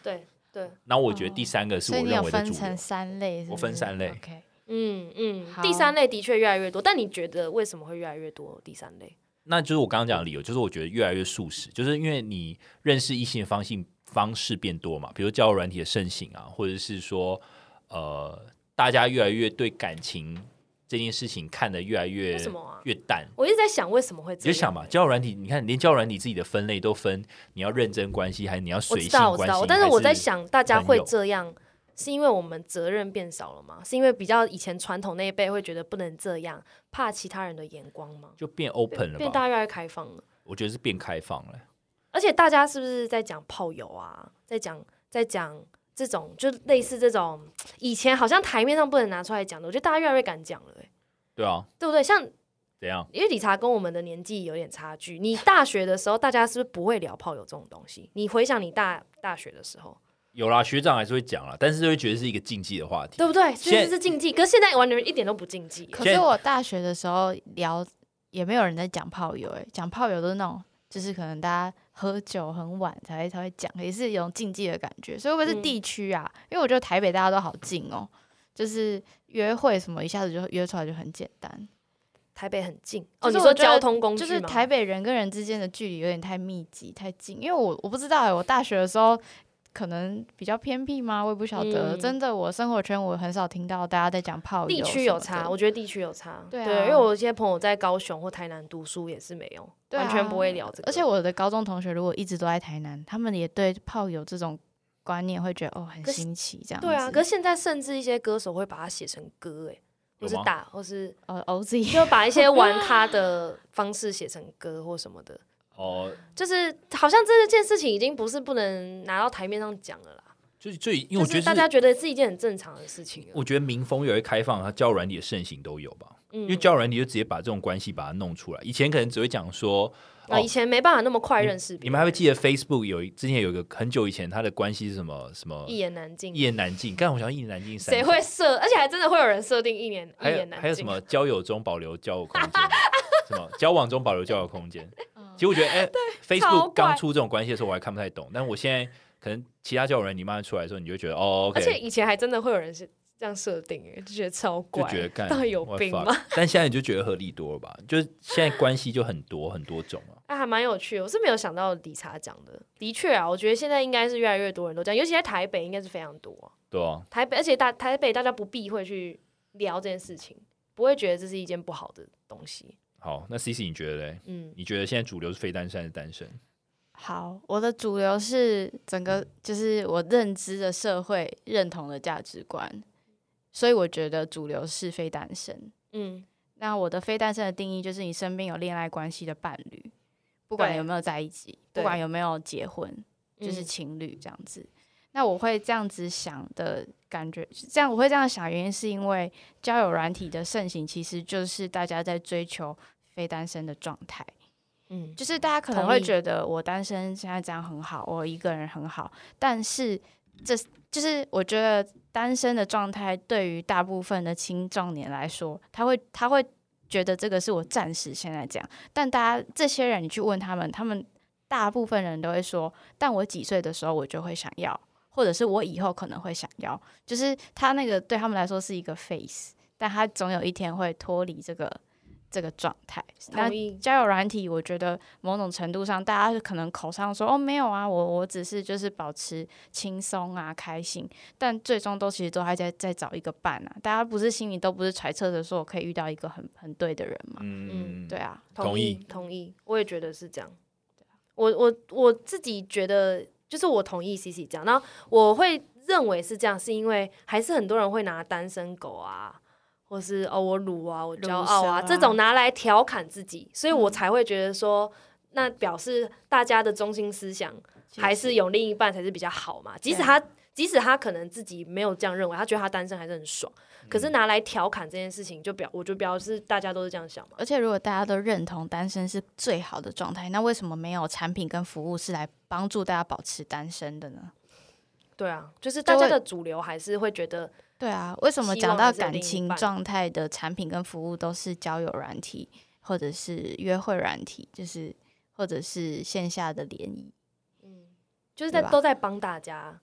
对对，那我觉得第三个是我认为的主流分成。三类我分三类 OK，嗯嗯，第三类的确越来越多，但你觉得为什么会越来越多第三类？那就是我刚刚讲的理由，就是我觉得越来越素食，就是因为你认识异性的方性方式变多嘛，比如交友软体的盛行啊，或者是说呃，大家越来越对感情这件事情看得越来越什么啊越淡。我一直在想为什么会这样。你就想嘛，交友软体，你看连交友软体自己的分类都分，你要认真关系，还是你要我随性关系道，？但是我在想，大家会这样，是因为我们责任变少了吗？是因为比较以前传统那一辈会觉得不能这样，怕其他人的眼光吗？就变 open 了？变大家越来越开放了，我觉得是变开放了。而且大家是不是在讲炮友啊？在讲在讲这种，就类似这种以前好像台面上不能拿出来讲的，我觉得大家越来越敢讲了、欸，对啊，对不对？像怎样？因为理查跟我们的年纪有点差距，你大学的时候，大家是不是不会聊炮友这种东西？你回想你大大学的时候，有啦，学长还是会讲啦，但是就会觉得是一个禁忌的话题。对不对？其实是禁忌，可是现在完全一点都不禁忌。可是我大学的时候聊，也没有人在讲炮友，哎，讲炮友都是那种，就是可能大家喝酒很晚才会才会讲，也是有种禁忌的感觉。所以会不会是嗯地区啊？因为我觉得台北大家都好近哦，就是约会什么一下子就约出来就很简单。台北很近哦，你说交通工具就是台北人跟人之间的距离有点太密集、太近，因为我我不知道哎、我大学的时候可能比较偏僻吗？我也不晓得。嗯真的，我生活圈我很少听到大家在讲炮友地区有差，我觉得地区有差。对啊因为我有些朋友在高雄或台南读书也是没有，完全不会聊这个。而且我的高中同学如果一直都在台南，他们也对炮友这种观念会觉得哦很新奇这样。对啊，可是现在甚至一些歌手会把它写成歌，哎，或是打，或是呃 OZ 就把一些玩咖的方式写成歌或什么的，哦，就是好像这件事情已经不是不能拿到台面上讲了啦。就是最因为我觉得就是大家觉得是一件很正常的事情。我觉得民风越来越开放，它交友软体的盛行都有吧。嗯因为交友软体就直接把这种关系把它弄出来，以前可能只会讲说，啊，哦以前没办法那么快认识你们还会记得 Facebook 有之前有一个很久以前他的关系是什么什么一言难尽一。言难尽，刚才我想到一言难尽谁会设？而且还真的会有人设定一言一言难尽。还有什么交友中保留交友空间，什么交往中保留交友空间。[LAUGHS] 其实我觉得，哎、f a c e b o 超 o k 怪刚出这种关系的时候，我还看不太懂，但我现在可能其他交友人你慢慢出来的时候，你就会觉得，哦而且以前还真的会有人是这样设定，哎，就觉得超就怪，觉得干到底有病吗？但现在你就觉得合理多了吧？就是现在关系就很多很多种啊。啊，还蛮有趣的。我是没有想到理查讲的，的确啊，我觉得现在应该是越来越多人都这样，尤其在台北应该是非常多啊、对啊，台北，而且大台北大家不避讳去聊这件事情，不会觉得这是一件不好的东西。好，那 C C 你觉得嘞？嗯，你觉得现在主流是非单身还是单身？好，我的主流是整个就是我认知的社会认同的价值观，所以我觉得主流是非单身。嗯，那我的非单身的定义就是你身边有恋爱关系的伴侣，不管有没有在一起，不管有没有结婚，就是嗯情侣这样子。那我会这样子想的感觉，这样我会这样想，原因是因为交友软体的盛行，其实就是大家在追求非单身的状态。嗯，就是大家可能会觉得我单身现在这样很好，我一个人很好，但是这就是我觉得单身的状态对于大部分的青壮年来说，他会他会觉得这个是我暂时现在这样，但大家这些人你去问他们，他们大部分人都会说，但我几岁的时候我就会想要，或者是我以后可能会想要，就是他那个对他们来说是一个 face，但他总有一天会脱离这个这个状态。那同意。交友软体，我觉得某种程度上，大家可能口上说哦没有啊，我我只是就是保持轻松啊开心，但最终都其实都还在在找一个伴啊。大家不是心里都不是揣测着说我可以遇到一个很很对的人嘛？嗯，对啊，同意同意，我也觉得是这样。我我我自己觉得，就是我同意 C C 这样，然后我会认为是这样，是因为还是很多人会拿单身狗啊，或是哦我鲁啊，我骄傲啊啊这种拿来调侃自己，所以我嗯。才会觉得说，那表示大家的中心思想还是有另一半才是比较好嘛。即使他即使他可能自己没有这样认为，他觉得他单身还是很爽，可嗯是拿来调侃这件事情，就表我就表示大家都是这样想嘛。而且如果大家都认同单身是最好的状态，那为什么没有产品跟服务是来帮助大家保持单身的呢？对啊，就是大家的主流还是会觉得，对啊，为什么讲到感情状态的产品跟服务都是交友软体，或者是约会软体，就是或者是线下的联谊？嗯就是在都在帮大家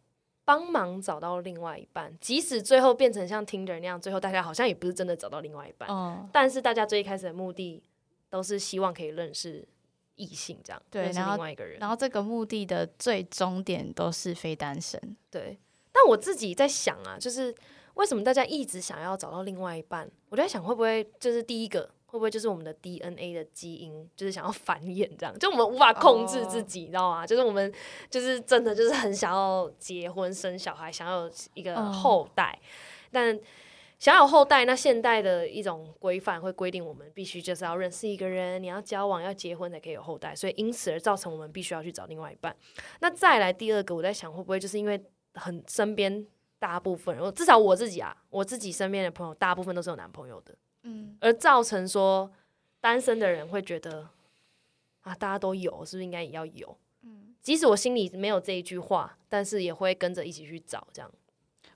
帮忙找到另外一半，即使最后变成像 Tinder 那样，最后大家好像也不是真的找到另外一半，哦，但是大家最一开始的目的都是希望可以认识异性，这样认识对然后另外一个人。然后这个目的的最终点都是非单身。对，但我自己在想啊，就是为什么大家一直想要找到另外一半？我在想，会不会就是第一个，会不会就是我们的 DNA 的基因，就是想要繁衍这样？就我们无法控制自己，你知道吗？就是我们就是真的就是很想要结婚生小孩，想要有一个嗯后代，但。想要有后代，那现代的一种规范会规定我们必须就是要认识一个人，你要交往要结婚才可以有后代，所以因此而造成我们必须要去找另外一半。那再来第二个，我在想会不会就是因为很身边大部分人，我至少我自己啊，我自己身边的朋友大部分都是有男朋友的，嗯，而造成说单身的人会觉得啊，大家都有，是不是应该也要有？嗯即使我心里没有这一句话，但是也会跟着一起去找，这样。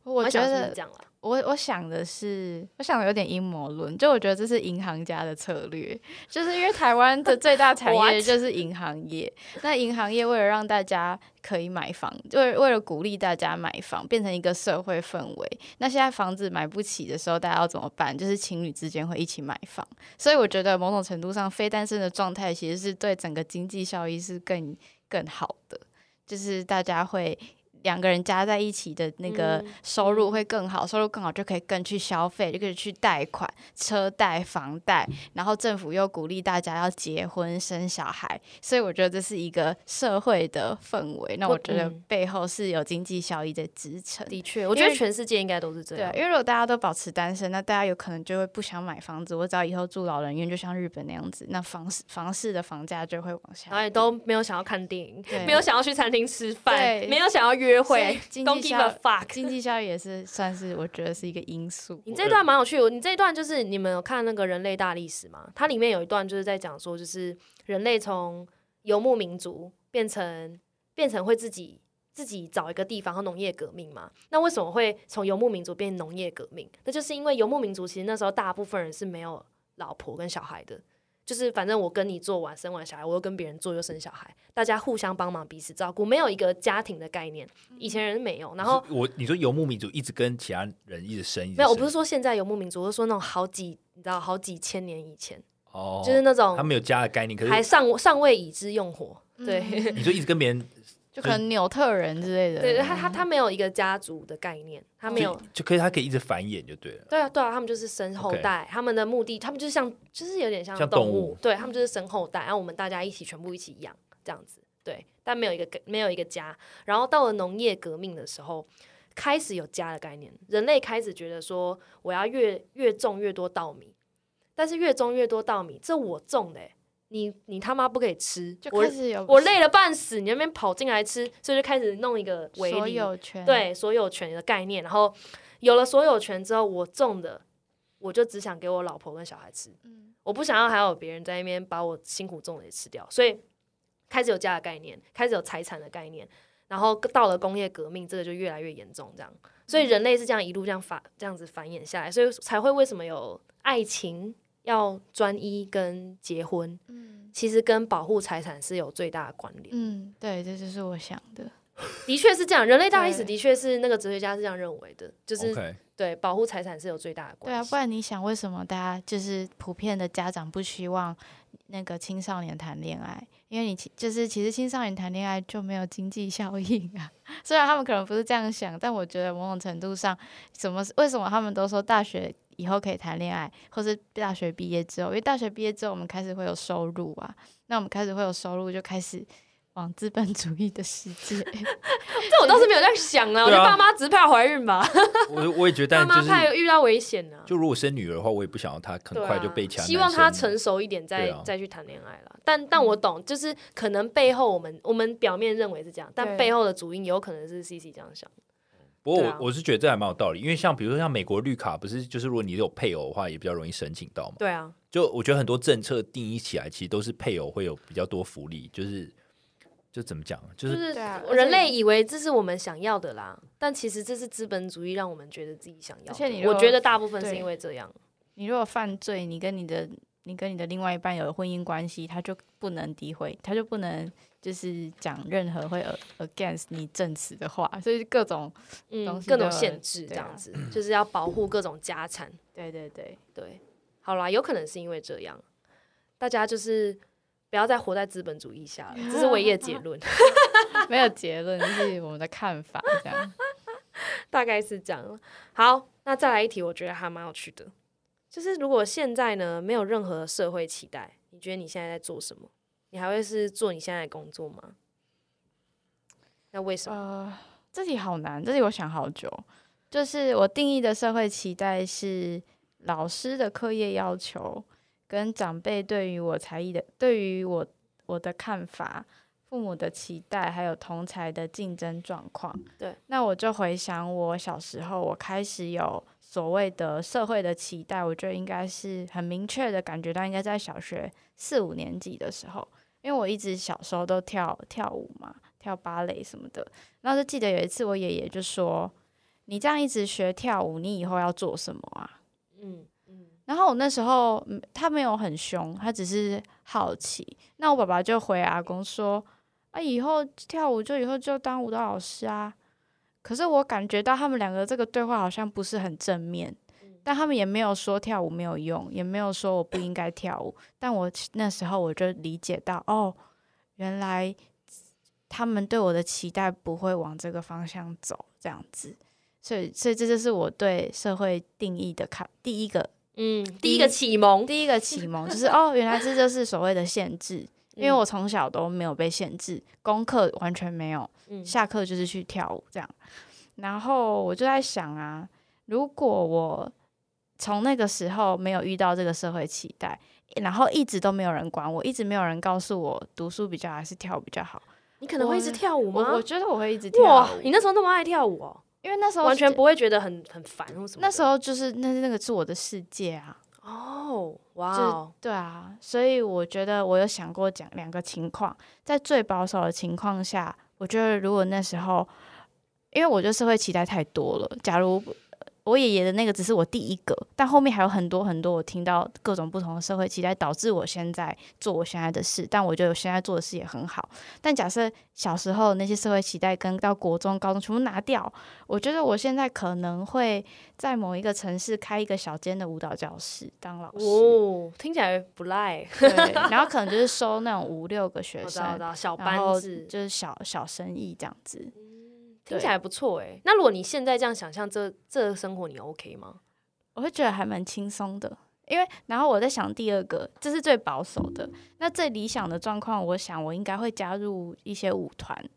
我想是这样啦。我我想的是，我想的有点阴谋论，就我觉得这是银行家的策略，就是因为台湾的最大产业 [LAUGHS] 就是银行业，那银行业为了让大家可以买房，为为了鼓励大家买房，变成一个社会氛围。那现在房子买不起的时候，大家要怎么办？就是情侣之间会一起买房，所以我觉得某种程度上，非单身的状态其实是对整个经济效益是更更好的，就是大家会。两个人加在一起的那个嗯收入会更好，收入更好就可以更去消费，就可以去贷款、车贷、房贷，然后政府又鼓励大家要结婚生小孩，所以我觉得这是一个社会的氛围。那我我觉得嗯背后是有经济效益的支撑。的确，我觉得全世界应该都是这样，。对啊因为如果大家都保持单身，那大家有可能就会不想买房子。我只要以后住老人院，就像日本那样子，那房市房市的房价就会往下然后也都没有想要看电影，没有想要去餐厅吃饭，没有想要约约会经，Don't 济 give a 效 fuck。经济效益也是算是我觉得是一个因素。你这段蛮有趣的，你这一段就是你们有看那个人类大历史吗？它里面有一段就是在讲说，就是人类从游牧民族变成变成会自己自己找一个地方和农业革命嘛。那为什么会从游牧民族变农业革命？那就是因为游牧民族其实那时候大部分人是没有老婆跟小孩的。就是反正我跟你做完生完小孩，我又跟别人做又生小孩，大家互相帮忙，彼此照顾，没有一个家庭的概念。以前人没有，然后我你说游牧民族一直跟其他人一直生，一直没有，我不是说现在游牧民族，我是说那种好几，你知道，好几千年以前，哦，就是那种他们有家的概念，可是还尚尚未已知用火。对，你就一直跟别人就可能纽特人之类的。对他他他没有一个家族的概念，他没有就。可以，他可以一直繁衍就对了。对啊，对啊，他们就是生后代他们的目的，他们就是像，就是有点像像动动物物，对他们就是生后代，然后我们大家一起全部一起养这样子，对，但没有一个没有一个家。然后到了农业革命的时候，开始有家的概念，人类开始觉得说，我要越越种越多稻米，但是越种越多稻米，这我种的欸、你你他妈不可以吃，就我开始有我累了半死，你那边跑进来吃，所以就开始弄一个围所，有权，对所有权的概念。然后有了所有权之后，我种的我就只想给我老婆跟小孩吃，嗯我不想要还有别人在那边把我辛苦种的也吃掉。所以开始有家的概念，开始有财产的概念，然后到了工业革命，这个就越来越严重，这样。所以人类是这样一路这样繁这样子繁衍下来，所以才会为什么有爱情要专一跟结婚，嗯其实跟保护财产是有最大的关联。嗯，对，这就是我想的。[LAUGHS] 的确是这样，人类大历史的确是那个哲学家是这样认为的，就是、对保护财产是有最大的关对啊，不然你想，为什么大家就是普遍的家长不希望那个青少年谈恋爱？因为你就是其实青少年谈恋爱就没有经济效应啊。[LAUGHS] 虽然他们可能不是这样想，但我觉得某种程度上，什么为什么他们都说大学以后可以谈恋爱，或是大学毕业之后，因为大学毕业之后我们开始会有收入啊，那我们开始会有收入，就开始往资本主义的世界。[LAUGHS] 这我倒是没有在想啊，我觉得爸妈只是怕怀孕吧，[LAUGHS] 我我也觉得，爸妈但就是怕遇到危险呢、就如果生女儿的话，我也不想要她很快就被其他希望她成熟一点再、再去谈恋爱了。但但我懂，就是可能背后我们我们表面认为是这样，但背后的主因有可能是 C C 这样想。不过我、啊我是觉得这还蛮有道理，因为像比如说像美国绿卡，不是就是如果你有配偶的话，也比较容易申请到嘛。对啊，就我觉得很多政策定义起来，其实都是配偶会有比较多福利，就是就怎么讲，就就是人类以为这是我们想要的啦，但其实这是资本主义让我们觉得自己想要的。而且你我觉得大部分是因为这样。你如果犯罪，你跟你的你跟你的另外一半有婚姻关系，他就不能诋毁，他就不能就是讲任何会 against 你证词的话，所以各种嗯各种限制这样子，就是要保护各种家产。对对对，对，好啦，有可能是因为这样，大家就是不要再活在资本主义下了，这是唯一的结论，[LAUGHS] 没有结论，就是我们的看法这样。[LAUGHS] 大概是这样。好，那再来一题，我觉得还蛮有趣的，就是如果现在呢没有任何社会期待，你觉得你现在在做什么？你还会是做你现在的工作吗？那为什么？呃，这题好难，这题我想好久。就是我定义的社会期待是老师的课业要求，跟长辈对于我才艺的、对于我我的看法、父母的期待，还有同才的竞争状况。对，那我就回想我小时候，我开始有所谓的社会的期待，我觉得应该是很明确的感觉到，应该在小学四五年级的时候，因为我一直小时候都跳跳舞嘛，跳芭蕾什么的。然后就记得有一次，我爷爷就说：“你这样一直学跳舞，你以后要做什么啊嗯嗯，？”然后我那时候嗯他没有很凶，他只是好奇。那我爸爸就回阿公说：“啊，以后跳舞就以后就当舞蹈老师啊。”可是我感觉到他们两个这个对话好像不是很正面，但他们也没有说跳舞没有用，也没有说我不应该跳舞。但我那时候我就理解到，哦，原来他们对我的期待不会往这个方向走，这样子。所以，所以这就是我对社会定义的看第一个嗯，第一个启蒙，第一个启蒙，就是哦，原来这就是所谓的限制。[LAUGHS] 因为我从小都没有被限制，功课完全没有，嗯下课就是去跳舞这样。然后我就在想啊，如果我从那个时候没有遇到这个社会期待，然后一直都没有人管我，一直没有人告诉我读书比较还是跳舞比较好，你可能会一直跳舞吗我我？觉得我会一直跳哇，舞，你那时候那么爱跳舞哦，因为那时候完全不会觉得很很烦或什么。那时候就是那那个是我的世界啊，哦，哇对啊，所以我觉得我有想过讲两个情况，在最保守的情况下，我觉得如果那时候，因为我觉得社会期待太多了，假如我爷爷的那个只是我第一个，但后面还有很多很多，我听到各种不同的社会期待，导致我现在做我现在的事。但我觉得我现在做的事也很好。但假设小时候那些社会期待跟到国中、高中全部拿掉，我觉得我现在可能会在某一个城市开一个小间的舞蹈教室当老师。哦，听起来不赖。对，[LAUGHS] 然后可能就是收那种五六个学生，小班制，就是小小生意这样子。听起来不错哎。那如果你现在这样想象，这这生活你 OK 吗？我会觉得还蛮轻松的，因为然后我在想第二个，这是最保守的。那最理想的状况，我想我应该会加入一些舞团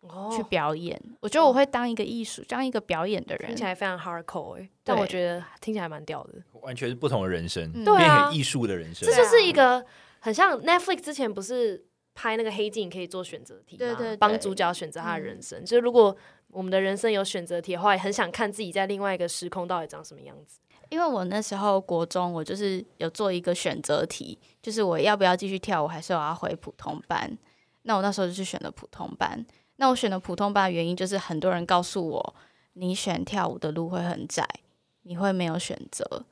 哦去表演。我觉得我会当一个艺术，当一个表演的人听起。来非常 hardcore 哎，但我觉得听起来蛮屌的。完全是不同的人生，嗯对啊变很艺术的人生这。就是一个很像 Netflix 之前不是拍那个黑镜，可以做选择题吗？对对对帮主角选择他的人生。就是如果我们的人生有选择题的话，也很想看自己在另外一个时空到底长什么样子。因为我那时候国中，我就是有做一个选择题，就是我要不要继续跳舞，还是我要回普通班。那我那时候就去选了普通班。那我选了普通班的原因，就是很多人告诉我，你选跳舞的路会很窄，你会没有选择。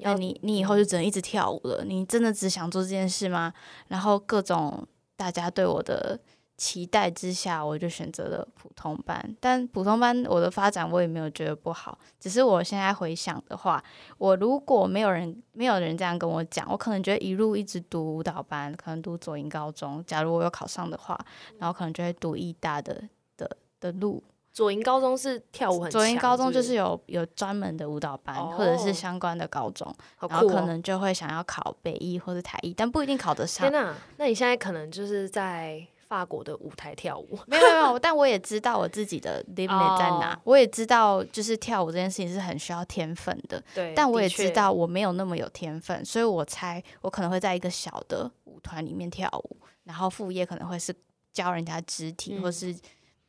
那你你以后就只能一直跳舞了。你真的只想做这件事吗？然后各种大家对我的期待之下，我就选择了普通班。但普通班我的发展我也没有觉得不好，只是我现在回想的话，我如果没有人没有人这样跟我讲，我可能觉得一路一直读舞蹈班，可能读左营高中。假如我有考上的话，然后可能就会读艺大的的的路。左营高中是跳舞很左营高中就是有有专门的舞蹈班，哦或者是相关的高中。然后可能就会想要考北艺或者台艺，但不一定考得上天。哪！那你现在可能就是在法国的舞台跳舞，没有没有，但我也知道我自己的 [LAUGHS] limit 在哪，哦我也知道就是跳舞这件事情是很需要天分的，对，但我也知道我没有那么有天分，所以我猜我可能会在一个小的舞团里面跳舞，然后副业可能会是教人家肢体，嗯或是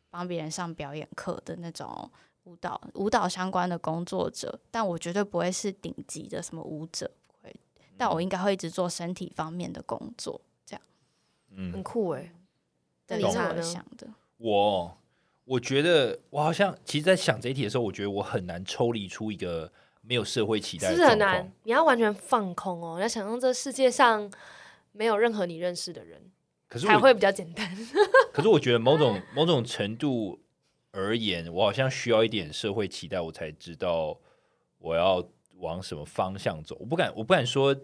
帮别人上表演课的那种。舞蹈舞蹈相关的工作者，但我绝对不会是顶级的什么舞者，不会。但我应该会一直做身体方面的工作，这样。嗯很，酷哎。那这是我理查呢？想的。我我觉得我好像其实，在想这一题的时候，我觉得我很难抽离出一个没有社会期待是不是很难？你要完全放空哦，你要想象这世界上没有任何你认识的人，可是我才会比较简单。[LAUGHS] 可是我觉得某种某种程度而言，我好像需要一点社会期待，我才知道我要往什么方向走。我不敢，我不敢说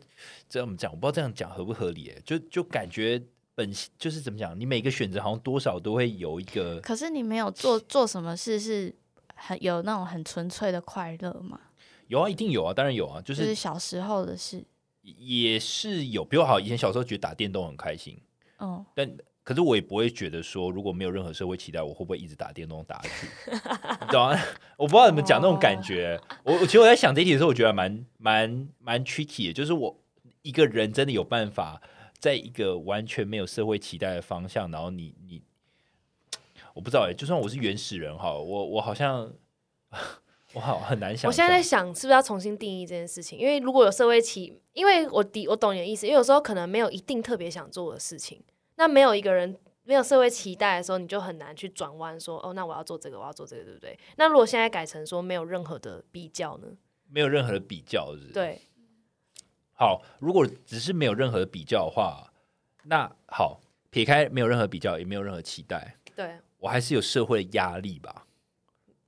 这样讲，我不知道这样讲合不合理耶。就就感觉本就是怎么讲，你每个选择好像多少都会有一个可是你没有做做什么事是很有那种很纯粹的快乐吗？有啊，一定有啊，当然有啊，就就是是小时候的事。也是有。比如好，以前小时候觉得打电动很开心，嗯，但可是我也不会觉得说，如果没有任何社会期待，我会不会一直打电动打？[LAUGHS] 你懂吗？[LAUGHS] 我不知道怎么讲那种感觉。我我其实我在想这一题的时候，我觉得蛮蛮蛮 tricky 的，就是我一个人真的有办法在一个完全没有社会期待的方向，然后你你我不知道哎、就算我是原始人哈，我我好像我好很难想。我现在在想，是不是要重新定义这件事情？因为如果有社会期，因为我底我懂你的意思，因为有时候可能没有一定特别想做的事情，那没有一个人没有社会期待的时候，你就很难去转弯说，哦，那我要做这个，我要做这个，对不对？那如果现在改成说没有任何的比较呢？没有任何的比较，是不是，对，好，如果只是没有任何的比较的话，那好，撇开没有任何比较，也没有任何期待，对，我还是有社会的压力吧？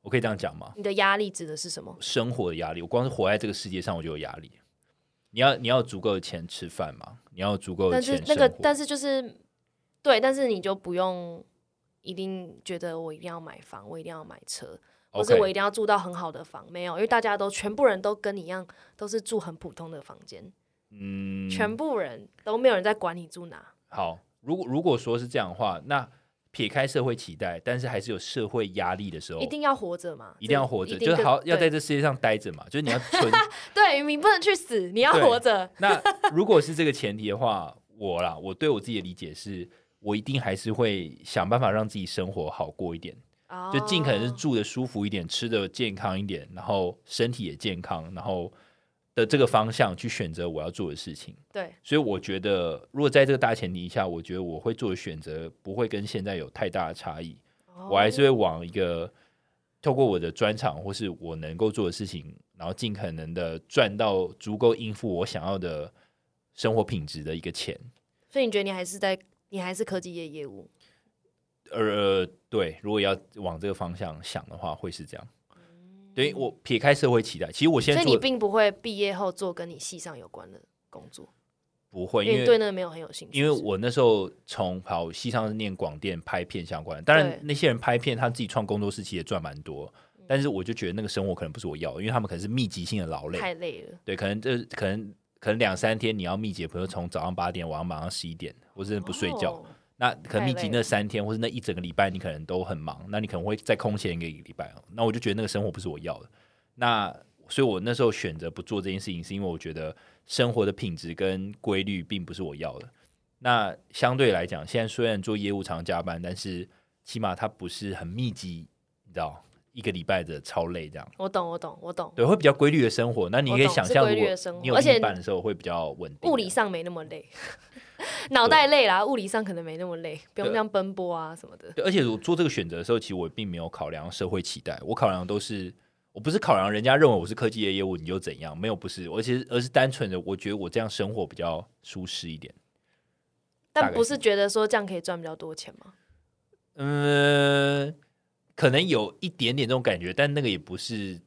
我可以这样讲吗？你的压力指的是什么？生活的压力，我光是活在这个世界上，我就有压力。你要你要有足够的钱吃饭嘛？你要足够的但钱是那个，但是就是对，但是你就不用一定觉得我一定要买房，我一定要买车，或是我一定要住到很好的房，没有，因为大家都全部人都跟你一样，都是住很普通的房间，嗯，全部人都没有人在管你住哪。好。如果如果说是这样的话，那撇开社会期待，但是还是有社会压力的时候，一定要活着嘛，一定要活着，就是好要在对这世界上待着嘛，就是你要存 [LAUGHS] 对你不能去死，你要活着。那如果是这个前提的话，我啦，我对我自己的理解是，我我一定还是会想办法让自己生活好过一点，就尽可能是哦住的舒服一点，吃的健康一点，然后身体也健康，然后的这个方向去选择我要做的事情。对，所以我觉得，如果在这个大前提下，我觉得我会做的选择不会跟现在有太大的差异，我还是会往一个透过我的专长或是我能够做的事情，然后尽可能的赚到足够应付我想要的生活品质的一个钱。所以你觉得你还是在你还是科技业业务？呃，对，如果要往这个方向想的话，会是这样。对我撇开社会期待，其实我现所以你并不会毕业后做跟你系上有关的工作，不会，因为对那个没有很有兴趣。因为我那时候从跑西上是念广电拍片相关的，当然那些人拍片他自己创工作室其实也赚蛮多，但是我就觉得那个生活可能不是我要的，因为他们可能是密集性的劳累，太累了，对，可能这可能可能两三天你要密集，比如从早上八点晚上晚上十一点，我真的不睡觉，哦那可能密集那三天或是那一整个礼拜，你可能都很忙，那你可能会再空闲一个礼拜，那我就觉得那个生活不是我要的。那所以，我那时候选择不做这件事情，是因为我觉得生活的品质跟规律并不是我要的。那相对来讲，现在虽然做业务常加班，但是起码它不是很密集，你知道，一个礼拜的超累这样。我懂，我懂，我懂。对，会比较规律的生活。那你可以想象，如果你有另一半的时候，会比较稳定。物理上没那么累，[LAUGHS] 脑袋累啦，物理上可能没那么累，不用对这样奔波啊什么的。对，而且我做这个选择的时候，其实我并没有考量社会期待，我考量都是我不是考量人家认为我是科技业业务你就怎样，没有不是，而且而是单纯的我觉得我这样生活比较舒适一点。但不是觉得说这样可以赚比较多钱吗？嗯，可能有一点点这种感觉，但那个也不是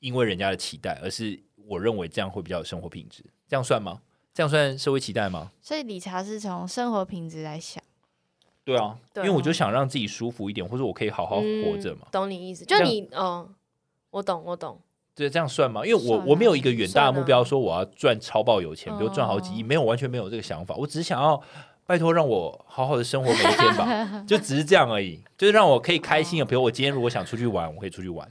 因为人家的期待，而是我认为这样会比较有生活品质，这样算吗？这样算社会期待吗？所以理查是从生活品质来想，对啊，对啊因为我就想让自己舒服一点，或者我可以好好活着嘛嗯。懂你意思，就你，嗯，我懂，我懂。对，这样算吗？因为我啊我没有一个远大的目标，说我要赚超爆有钱，比如赚好几亿，哦没有，完全没有这个想法。我只是想要拜托让我好好的生活每一天吧，[LAUGHS] 就只是这样而已，就是让我可以开心的。比如我今天如果想出去玩，我可以出去玩；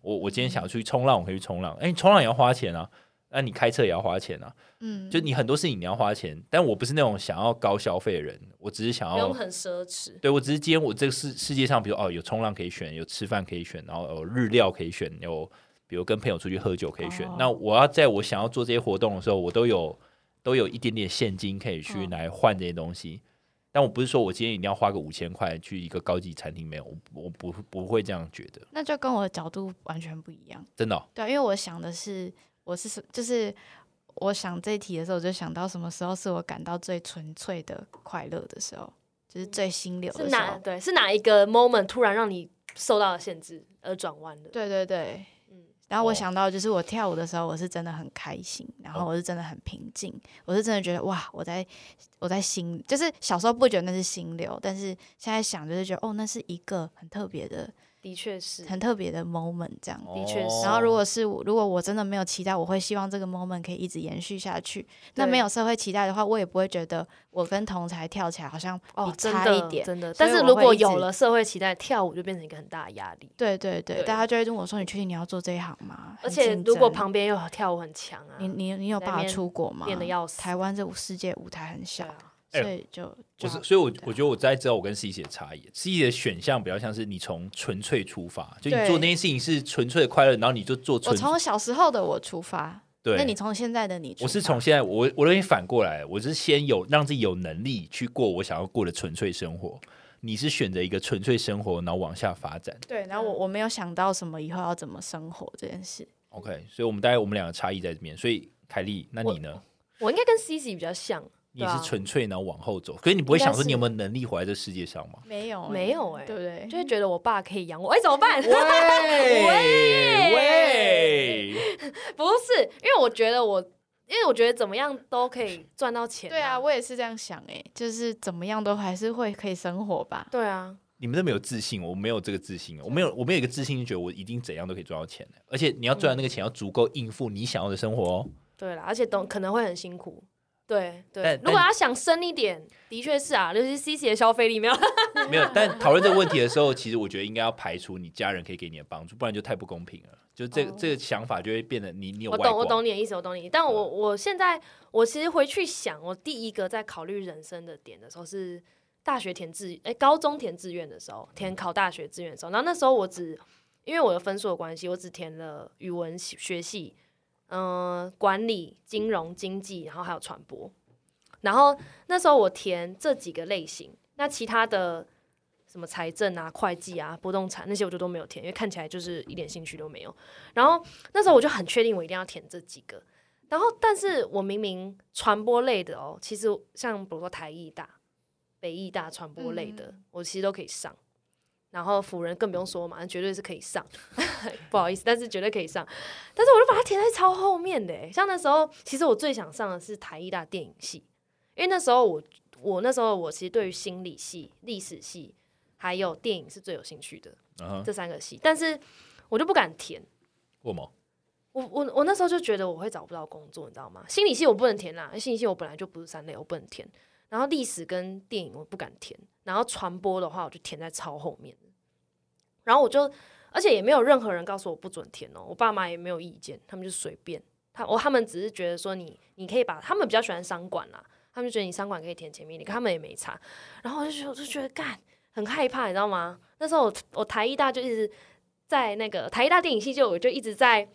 我我今天想要出去冲浪，我可以去冲浪。哎，冲浪也要花钱啊，那你开车也要花钱啊。嗯，就你很多事情你要花钱，但我不是那种想要高消费的人，我只是想要不用很奢侈。对我只是今天我这个世世界上，比如哦有冲浪可以选，有吃饭可以选，然后有日料可以选，有比如跟朋友出去喝酒可以选。哦那我要在我想要做这些活动的时候，我都有都有一点点现金可以去嗯来换这些东西。但我不是说我今天一定要花个五千块去一个高级餐厅，没有，我我不不会这样觉得，那就跟我的角度完全不一样。真的哦、对啊，因为我想的是，我是就是我想这一题的时候，我就想到什么时候是我感到最纯粹的快乐的时候，就是最心流是的时候。哪对？是哪一个 moment 突然让你受到了限制而转弯的？对对对，嗯然后我哦想到，就是我跳舞的时候，我是真的很开心，然后我是真的很平静，我是真的觉得哇，我在我在心，就是小时候不觉得那是心流，但是现在想就是觉得哦，那是一个很特别的、的确是，很特别的 moment 这样。的确是然后如果是我，如果我真的没有期待，我会希望这个 moment 可以一直延续下去。那没有社会期待的话，我也不会觉得我跟同才跳起来好像哦比，差一点。但是如果有了社会期待，跳舞就变成一个很大的压力。对对对，对大家就会跟我说：“你确定你要做这一行吗？”而且如果旁边又有跳舞很强啊，你你你有办法出国吗？变得要死台湾这世界舞台很小，所以就我，就是所以我我觉得我在知道我跟 C 姐的差异，C 姐的选项比较像是你从纯粹出发，就你做那件事情是纯粹的快乐，然后你就做我从小时候的我出发，对。那你从现在的你出发，我是从现在我我有点反过来，我是先有让自己有能力去过我想要过的纯粹生活。你是选择一个纯粹生活，然后往下发展。对，然后我我没有想到什么以后要怎么生活这件事。OK，所以我们大概我们两个差异在这边。所以凯莉，那你呢？我应该跟 C C 比较像，你是纯粹然后往后走，可是你不会想说你有没有能力活在这世界上吗？没有没有哎对不对？就会觉得我爸可以养我，哎，怎么办？喂 [LAUGHS] 喂，[LAUGHS] 不是，因为我觉得我，因为我觉得怎么样都可以赚到钱、对啊，我也是这样想哎，就是怎么样都还是会可以生活吧。对啊，你们都没有自信，我没有这个自信，我没有，我没有一个自信，就觉得我一定怎样都可以赚到钱的。而且你要赚的那个钱要足够应付你想要的生活哦。对啦，而且都可能会很辛苦。对对，如果要想深一点，的确是啊，尤其是 C C 的消费力没有。[LAUGHS] 没有，但讨论这个问题的时候，其实我觉得应该要排除你家人可以给你的帮助，不然就太不公平了。就这这个想法就会变得你你有我懂，我懂你的意思，我懂你。但我我现在我其实回去想，我第一个在考虑人生的点的时候是大学填志，哎、高中填志愿的时候，填考大学志愿的时候，然后那时候我只因为我的分数的关系，我只填了语文系学系，嗯、管理、金融、经济，然后还有传播。然后那时候我填这几个类型，那其他的什么财政啊、会计啊、不动产那些我就都没有填，因为看起来就是一点兴趣都没有。然后那时候我就很确定我一定要填这几个。然后，但是我明明传播类的哦，其实像比如说台艺大、北艺大传播类的，我其实都可以上。然后辅仁更不用说嘛，那绝对是可以上。[LAUGHS] 不好意思，但是绝对可以上。但是我就把它填在超后面的欸，像那时候，其实我最想上的是台艺大电影系，因为那时候我我那时候我其实对于心理系、历史系还有电影是最有兴趣的这三个系，但是我就不敢填。为什么？我我我那时候就觉得我会找不到工作，你知道吗？心理系我不能填啦，心理系我本来就不是三类，我不能填。然后历史跟电影我不敢填，然后传播的话我就填在超后面。然后我就，而且也没有任何人告诉我不准填哦，我爸妈也没有意见，他们就随便。他我他们只是觉得说你你可以把他们比较喜欢商管啦，他们就觉得你商管可以填前面，你看他们也没差。然后我就觉得我就觉得干很害怕，你知道吗？那时候我我台艺大就一直在那个台艺大电影系就我就一直在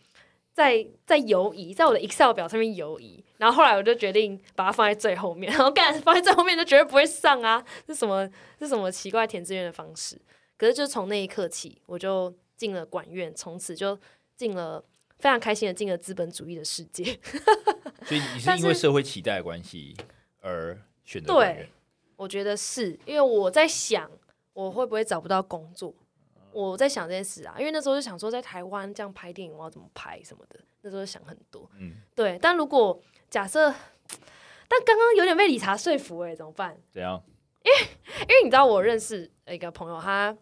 在在游移，在我的 Excel 表上面游移。然后后来我就决定把它放在最后面，[LAUGHS] 然后干放在最后面就绝对不会上啊！是什么是什么奇怪填志愿的方式？可是就从那一刻起，我就进了管院，从此就进了非常开心的进了资本主义的世界。[LAUGHS] 所以你是因为社会期待的关系而选择对我觉得是因为我在想我会不会找不到工作，我在想这件事啊，因为那时候就想说在台湾这样拍电影我要怎么拍什么的，那时候就想很多。嗯，对，但如果假设，[TSK] 但刚刚有点被理查说服哎、怎么办？怎样？因为你知道我认识一个朋友，他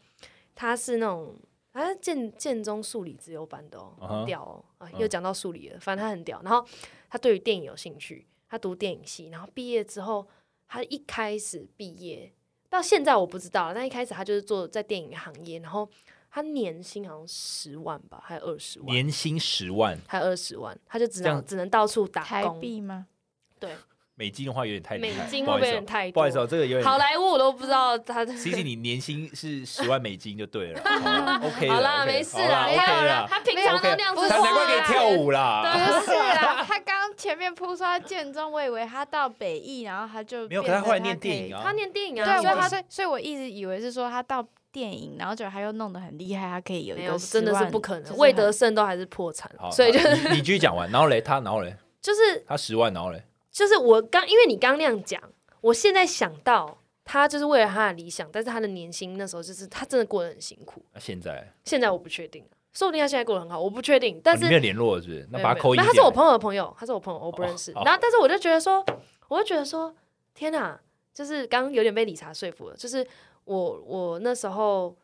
他是那种他是建建中数理自由班的哦，很屌哦啊，嗯又讲到数理了，反正他很屌。然后他对于电影有兴趣，他读电影系，然后毕业之后，他一开始毕业到现在我不知道，但一开始他就是做在电影行业，然后他年薪好像十万吧，还有二十万，年薪十万还有二十万，他就只能只能到处打台工。币吗？[LAUGHS] 对，美金的话有点太厉美金会不会有点太多？不好意思哦，这个有点好莱坞我都不知道他的。C C，你年薪是十万美金就对了 [LAUGHS] 好，OK 好啦，没事啦他啦，他平常都那样子他难怪可以跳舞啦。不是啦，他刚刚前面铺说他建中，我以为他到北艺，然后他就没有，可他后来念电影啊，他念电影对，啊，所以他他所以所以我一直以为是说他到电影，然后结果他又弄得很厉害，他可以有一个有，真的是不可能。就是魏德胜都还是破产好，，所以就是你你继续讲完，然后嘞，他然后嘞，就是他十万，然后嘞，就是我刚因为你刚那样讲，我现在想到他就是为了他的理想，但是他的年薪那时候就是他真的过得很辛苦。那现在现在我不确定，说不定他现在过得很好，我不确定。但是哦没有联络是不是？那把他扣一他是我朋友的朋友，他是我朋友，我不认识。哦然后，但是我就觉得说，我就觉得说，天哪，就是刚刚有点被理查说服了。就是我我那时候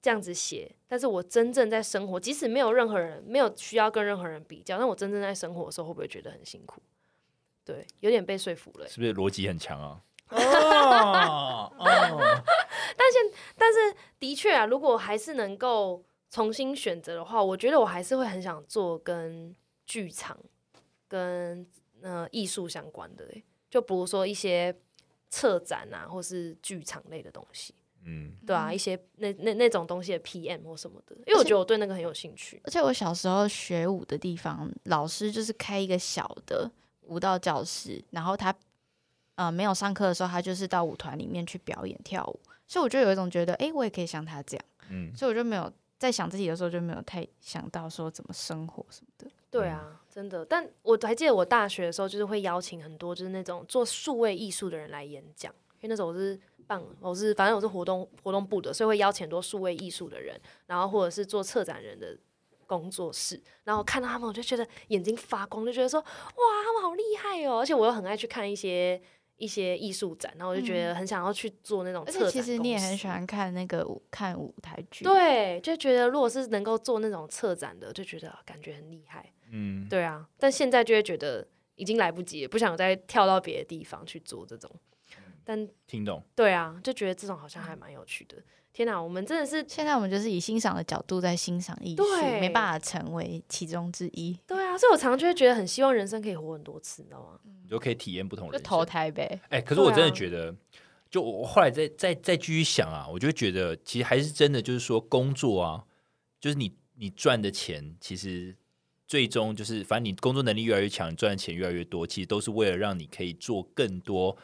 这样子写，但是我真正在生活，即使没有任何人，没有需要跟任何人比较，但我真正在生活的时候，会不会觉得很辛苦？对，有点被说服了。是不是逻辑很强啊？哦哦，[LAUGHS] 但是的确啊，如果还是能够重新选择的话，我觉得我还是会很想做跟剧场、跟呃艺术相关的欸，就比如说一些策展啊，或是剧场类的东西，嗯，对啊，一些那那那种东西的 PM 或什么的，因为我觉得我对那个很有兴趣。而且我小时候学舞的地方，老师就是开一个小的舞蹈教室，然后他呃没有上课的时候，他就是到舞团里面去表演跳舞，所以我就有一种觉得，诶，我也可以像他这样，嗯，所以我就没有在想自己的时候就没有太想到说怎么生活什么的。对啊，真的。但我还记得我大学的时候，就是会邀请很多就是那种做数位艺术的人来演讲，因为那时候我是办，我是反正我是活动活动部的，所以会邀请很多数位艺术的人，然后或者是做策展人的工作室，然后看到他们，我就觉得眼睛发光，就觉得说哇，他们好厉害哦！而且我又很爱去看一些一些艺术展，然后我就觉得很想要去做那种而策展。且其实你也很喜。欢看那个舞看舞台剧，，对，就觉得如果是能够做那种策展的，就觉得感觉很厉害。嗯，对啊，但现在就会觉得已经来不及了，不想再跳到别的地方去做这种。但听懂。对啊，就觉得这种好像还蛮有趣的。天哪，我们真的是现在我们就是以欣赏的角度在欣赏艺术，对没办法成为其中之一，对啊，所以我常常就会觉得很希望人生可以活很多次，你知道吗？你就可以体验不同就人生。投胎呗。哎、可是我真的觉得，就我后来再再再继续想啊，我就觉得其实还是真的，就是说工作啊，就是你你赚的钱，其实最终就是反正你工作能力越来越强，你赚的钱越来越多，其实都是为了让你可以做更多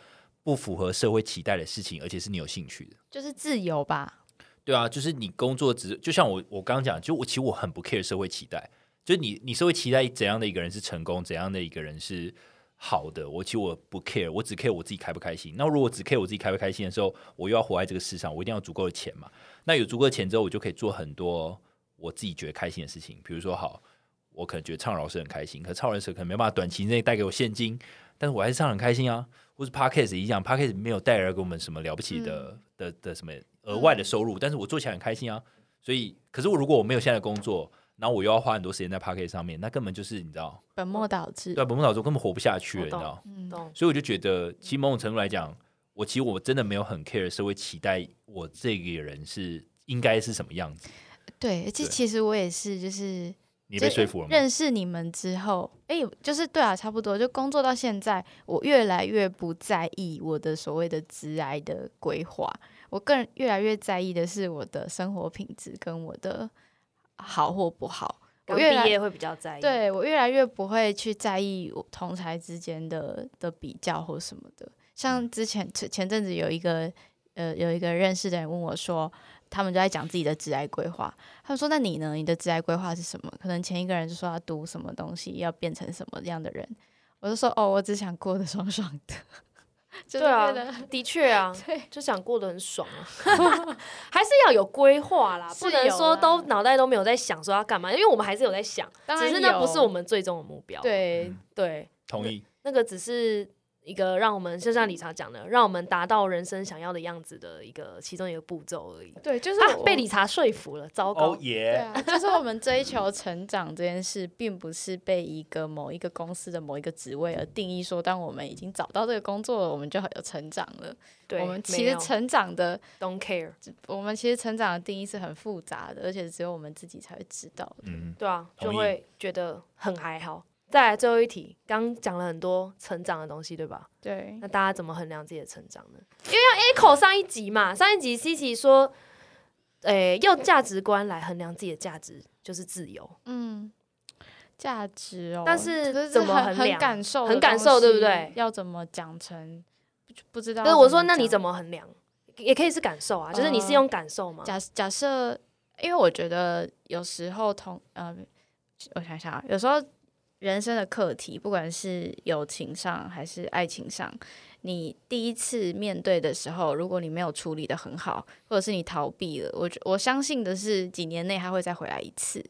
不符合社会期待的事情，而且是你有兴趣的。就是自由吧。对啊，就是你工作只就像我我刚刚讲，就我其实我很不 care 社会期待，就是你你社会期待怎样的一个人是成功，怎样的一个人是好的，我其实我不 care，我只 care 我自己开不开心。那如果只 care 我自己开不开心的时候，我又要活在这个世上，我一定要足够的钱嘛。那有足够的钱之后，我就可以做很多我自己觉得开心的事情，比如说好，我可能觉得唱饶舌很开心，可唱饶舌可能没办法短期内带给我现金，但是我还是唱很开心啊。或是 podcast 一样，podcast 没有带来给我们什么了不起的的的什么额外的收入，但是我做起来很开心啊。所以，可是我如果我没有现在的工作，然后我又要花很多时间在 podcast 上面，那根本就是你知道，本末倒置。对，本末倒置，我根本活不下去了，你知道。所以我就觉得，其实某种程度来讲，我其实我真的没有很 care 社会期待我这个人是应该是什么样子。对，这对其实我也是，就是你被说服了吗？认识你们之后，哎、就是对啊，差不多，就工作到现在，我越来越不在意我的所谓的职癌的规划，我更越来越在意的是我的生活品质跟我的好或不好。我越来毕业会比较在意。，对我越来越不会去在意我同才之间的的比较或什么的。像之前前前阵子有一个呃有一个认识的人问我说，他们就在讲自己的职业规划。他们说：“那你呢？你的职业规划是什么？”可能前一个人就说要读什么东西，要变成什么样的人。我就说：“哦，我只想过得 [LAUGHS] 爽爽的。[LAUGHS] 就是对啊的确啊，[LAUGHS] 就想过得很爽啊，[LAUGHS] 还是要有规划啦，不能说都脑袋都没有在想说要干嘛，因为我们还是有在想，当然只是那不是我们最终的目标。对嗯对，同意。那个只是一个让我们就像理查讲的，让我们达到人生想要的样子的一个其中一个步骤而已。对，就是啊，被理查说服了，糟糕就是我们追求成长这件事，并不是被一个某一个公司的某一个职位而定义说，当我们已经找到这个工作了，我们就很有成长了。对，我们其实成长的，don't care。我们其实成长的定义是很复杂的，而且只有我们自己才会知道的。嗯，对啊，就会觉得很还好。再来最后一题，刚讲了很多成长的东西，对吧？对那大家怎么衡量自己的成长呢？因为要 echo 上一集嘛，上一集 C C 说，诶、用价值观来衡量自己的价值就是自由。嗯，价值哦，但是可怎么很很衡量感受的很感受对不对要怎么讲成不不知道但要是我说，那你讲怎么衡量？也可以是感受啊，就是你是呃用感受吗？假假设，因为我觉得有时候同呃，我想想啊，有时候人生的课题，不管是友情上还是爱情上，你第一次面对的时候，如果你没有处理的很好，或者是你逃避了，我我相信的是几年内他会再回来一次。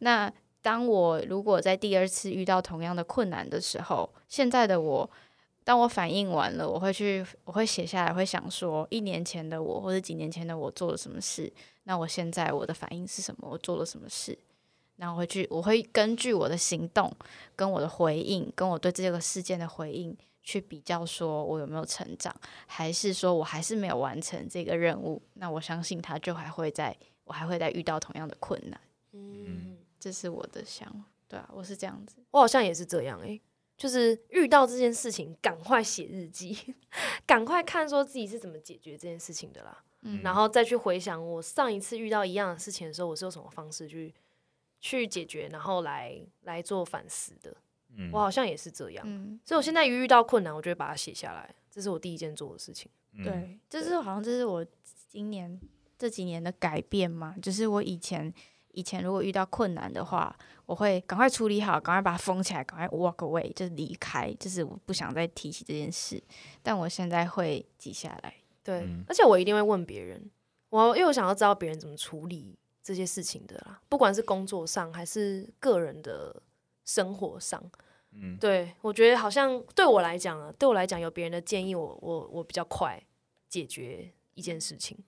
那当我如果在第二次遇到同样的困难的时候，现在的我。当我反应完了，我会去，我会写下来，会想说，一年前的我或者几年前的我做了什么事，那我现在我的反应是什么？我做了什么事？然后我会去，我会根据我的行动、跟我的回应、跟我对这个事件的回应去比较，说我有没有成长，还是说我还是没有完成这个任务？那我相信他就还会在，我还会再遇到同样的困难。嗯，这是我的想法，对啊，我是这样子。我好像也是这样诶、就是遇到这件事情，赶快写日记，[LAUGHS] 赶快看说自己是怎么解决这件事情的啦。嗯然后再去回想我上一次遇到一样的事情的时候，我是用什么方式去去解决，然后来来做反思的。嗯我好像也是这样，嗯，所以我现在一遇到困难，我就会把它写下来，这是我第一件做的事情。嗯对，这是好像这是我今年这几年的改变嘛，就是我以前以前如果遇到困难的话，我会赶快处理好，赶快把它封起来，赶快 walk away，就是离开，就是我不想再提起这件事。但我现在会记下来。对，嗯而且我一定会问别人，我因为我想要知道别人怎么处理这些事情的啦，不管是工作上还是个人的生活上。嗯，对我觉得好像对我来讲啊，对我来讲有别人的建议我，我我比较快解决一件事情。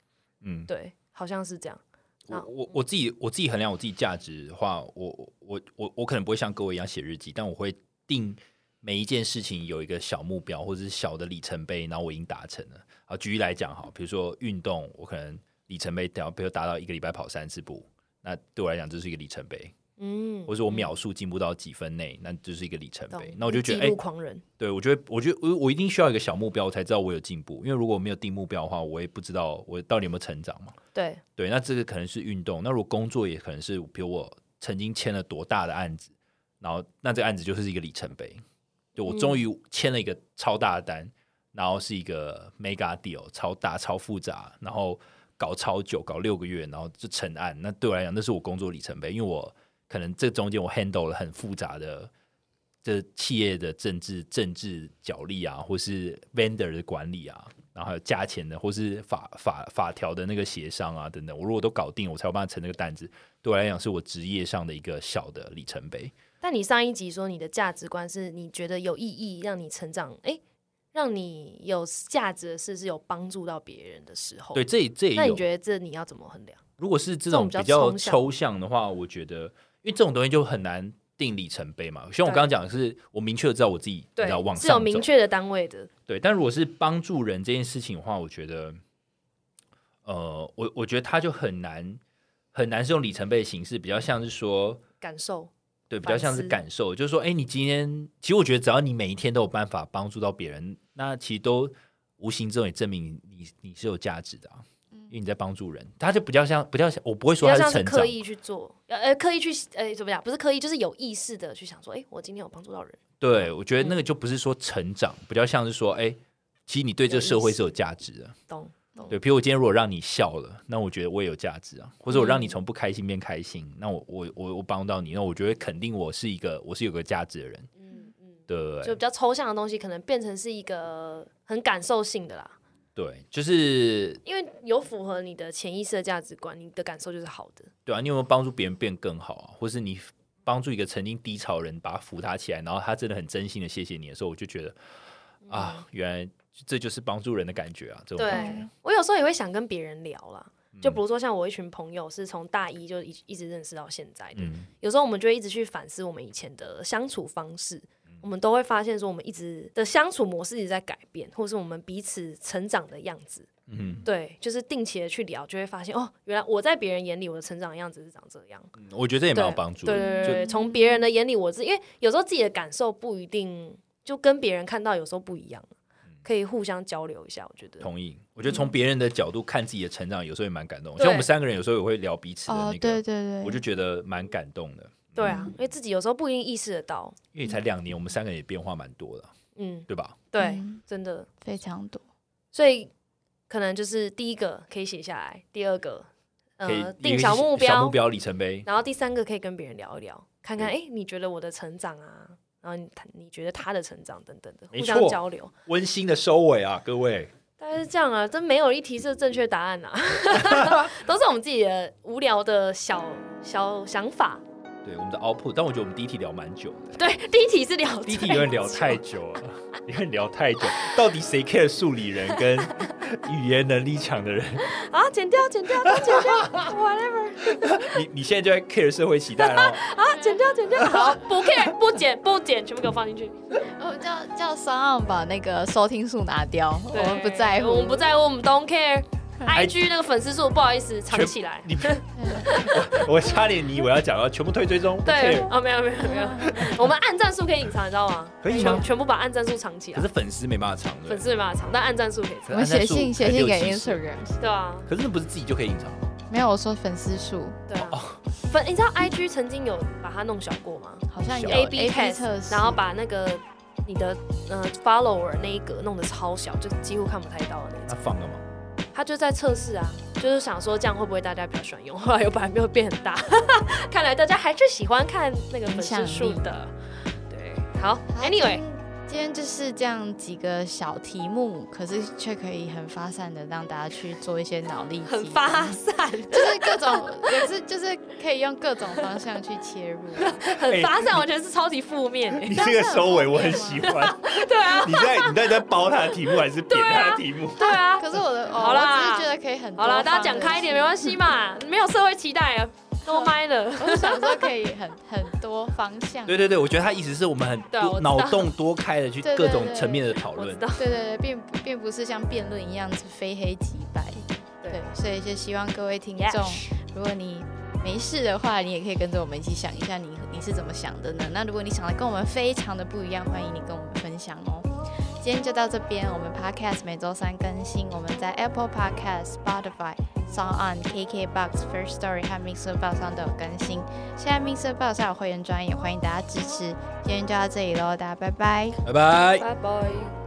嗯，对，好像是这样。我我我自己我自己衡量我自己价值的话，我我我我可能不会像各位一样写日记，但我会定每一件事情有一个小目标或者是小的里程碑，然后我已经达成了。啊，举例来讲，哈，比如说运动，我可能里程碑达，比如达到一个礼拜跑三次步，那对我来讲这是一个里程碑。嗯，或者我秒数进步到几分内，那就是一个里程碑。那我就觉得，记哎、狂人，对我觉得，我觉得我我一定需要一个小目标，我才知道我有进步。因为如果我没有定目标的话，我也不知道我到底有没有成长嘛。对，对，那这个可能是运动，那如果工作也可能是，比如我曾经签了多大的案子，然后那这个案子就是一个里程碑，就我终于签了一个超大的单，然后是一个 mega deal，超大超复杂，然后搞超久，搞六个月，然后就成案。那对我来讲，那是我工作里程碑，因为我可能这中间我 handle 了很复杂的。这企业的政治政治角力啊，或是 vendor 的管理啊，然后还有价钱的，或是法法法条的那个协商啊等等，我如果都搞定，我才有办法成那个单子。对我来讲，是我职业上的一个小的里程碑。但你上一集说你的价值观是你觉得有意义，让你成长，哎、让你有价值的事是有帮助到别人的时候。对，，这也这。那你觉得这你要怎么衡量？如果是这这种比较抽象的话，我觉得，因为这种东西就很难定里程碑嘛。像我对刚刚讲的是，我明确的知道我自己你对知道往，是有。明确的单位的。对，但如果是帮助人这件事情的话，我觉得，呃，我我觉得他就很难很难是用里程碑的形式，比较像是说，感受，对，比较像是感受，就是说，哎，你今天，其实我觉得只要你每一天都有办法帮助到别人，那其实都无形中也证明你你是有价值的、啊，因为你在帮助人，他就比较像，比较像，我不会比说较像是成长，刻意去做，呃呃，刻意去呃怎么讲？不是刻意，就是有意识的去想说，哎、我今天有帮助到人。对我觉得那嗯个就不是说成长，比较像是说，哎，其实你对这个社会是有价值的。懂懂对，比如我今天如果让你笑了，那我觉得我也有价值啊，或者我让嗯。你从不开心变开心，那我我我我帮到你，那我觉得肯定我是一个我是有个价值的人，嗯嗯，对就比较抽象的东西，可能变成是一个很感受性的啦，对，就是因为有符合你的潜意识的价值观，你的感受就是好的。对啊，你有没有帮助别人变更好啊？或是你帮助一个曾经低潮的人，把他扶他起来，然后他真的很真心的谢谢你的时候，我就觉得啊，原来这就是帮助人的感觉啊，这种感觉对，我有时候也会想跟别人聊啦，嗯就比如说像我一群朋友是从大一就一一直认识到现在的，嗯有时候我们就会一直去反思我们以前的相处方式，我们都会发现说我们一直的相处模式一直在改变，或是我们彼此成长的样子。嗯对，就是定期的去聊，就会发现哦，原来我在别人眼里我的成长的样子是长这样。嗯，我觉得这也蛮有帮助的，对对对对，从别人的眼里，我是因为有时候自己的感受不一定就跟别人看到有时候不一样，可以互相交流一下。我觉得，同意。我觉得从别人的角度看自己的成长，有时候也蛮感动。对像我们三个人有时候也会聊彼此的那哦个，，对对对，我就觉得蛮感动的。对啊，因为自己有时候不一定意识得到。因为才两年，我们三个人也变化蛮多的，嗯，对吧？对，嗯真的。非常多。所以可能就是第一个可以写下来，第二个呃定小目标小标，目标里程碑。然后第三个可以跟别人聊一聊，看看哎、你觉得我的成长啊，然后你他你觉得他的成长等等的，互相交流。温馨的收尾啊，各位。大概是这样啊，真没有一题是正确答案啊，[LAUGHS] 都是我们自己的无聊的小小想法。对我们的 output，但我觉得我们第一题聊蛮久的，对，第一题是聊第一题有点聊太久了，有点聊太久。到底谁 care 数理人跟 [LAUGHS] 语言能力强的人？[LAUGHS] 啊，剪掉，剪掉，都剪掉，[LAUGHS] whatever 你你现在就在 care 社会期待了。啊，剪掉，剪掉，好，不 care，不剪，不剪，全部给我放进去。我叫叫双岸把那个收听数拿掉，我们不在乎，我们不在乎，我们 don't care。IG 那个粉丝数不好意思藏起来。你 [LAUGHS] 我我差点你以为要讲了全部退追踪，对哦，没有没有没有，我们按赞数可以隐藏，你知道吗？可以吗全全部把暗战数藏起来可是，粉丝没办法藏的，粉丝没办法藏，但暗战数可以藏，我们写信写信给 Instagram，对啊，可是那不是自己就可以隐藏吗？没有我说粉丝数对啊。粉，你知道 IG 曾经有把它弄小过吗好像有小？A/B 测 test，试，然后把那个你的呃 follower 那一格弄得超小，就几乎看不太到的那种。那放了吗？他就在测试啊，就是想说这样会不会大家比较喜欢用，[LAUGHS] 后来又本来没有变很大，[LAUGHS] 看来大家还是喜欢看那个粉丝数的。对，好好，Anyway，今天就是这样几个小题目，可是却可以很发散的让大家去做一些脑力激很荡发散，[LAUGHS] 就是各种也是就是可以用各种方向去切入啊。[LAUGHS] 很发散，我觉得是超级负面欸 [LAUGHS] 你这个收尾我很喜欢。对啊，你在你在在包他的题目还是扁他的题目？对啊。可是我的，哦、好啦我只是觉得可以很好了，大家讲开一点，去没关系嘛，没有社会期待啊，都麦了。我是想说可以很很多方向。对对对，我觉得他意思是我们很脑洞多开的去各种层面的讨论。对对对，并并不是像辩论一样是非黑即白。对，所以就希望各位听众如果你没事的话，你也可以跟着我们一起想一下，你你是怎么想的呢？那如果你想的跟我们非常的不一样，欢迎你跟我们分享哦。今天就到这边，我们 Podcast 每周三更新，我们在 Apple Podcast、Spotify、Sound On、KKBox、First Story 和 Mixer Box 上都有更新。现在 Mixer Box 上有会员专业，欢迎大家支持。今天就到这里喽，大家拜拜。拜拜。拜拜。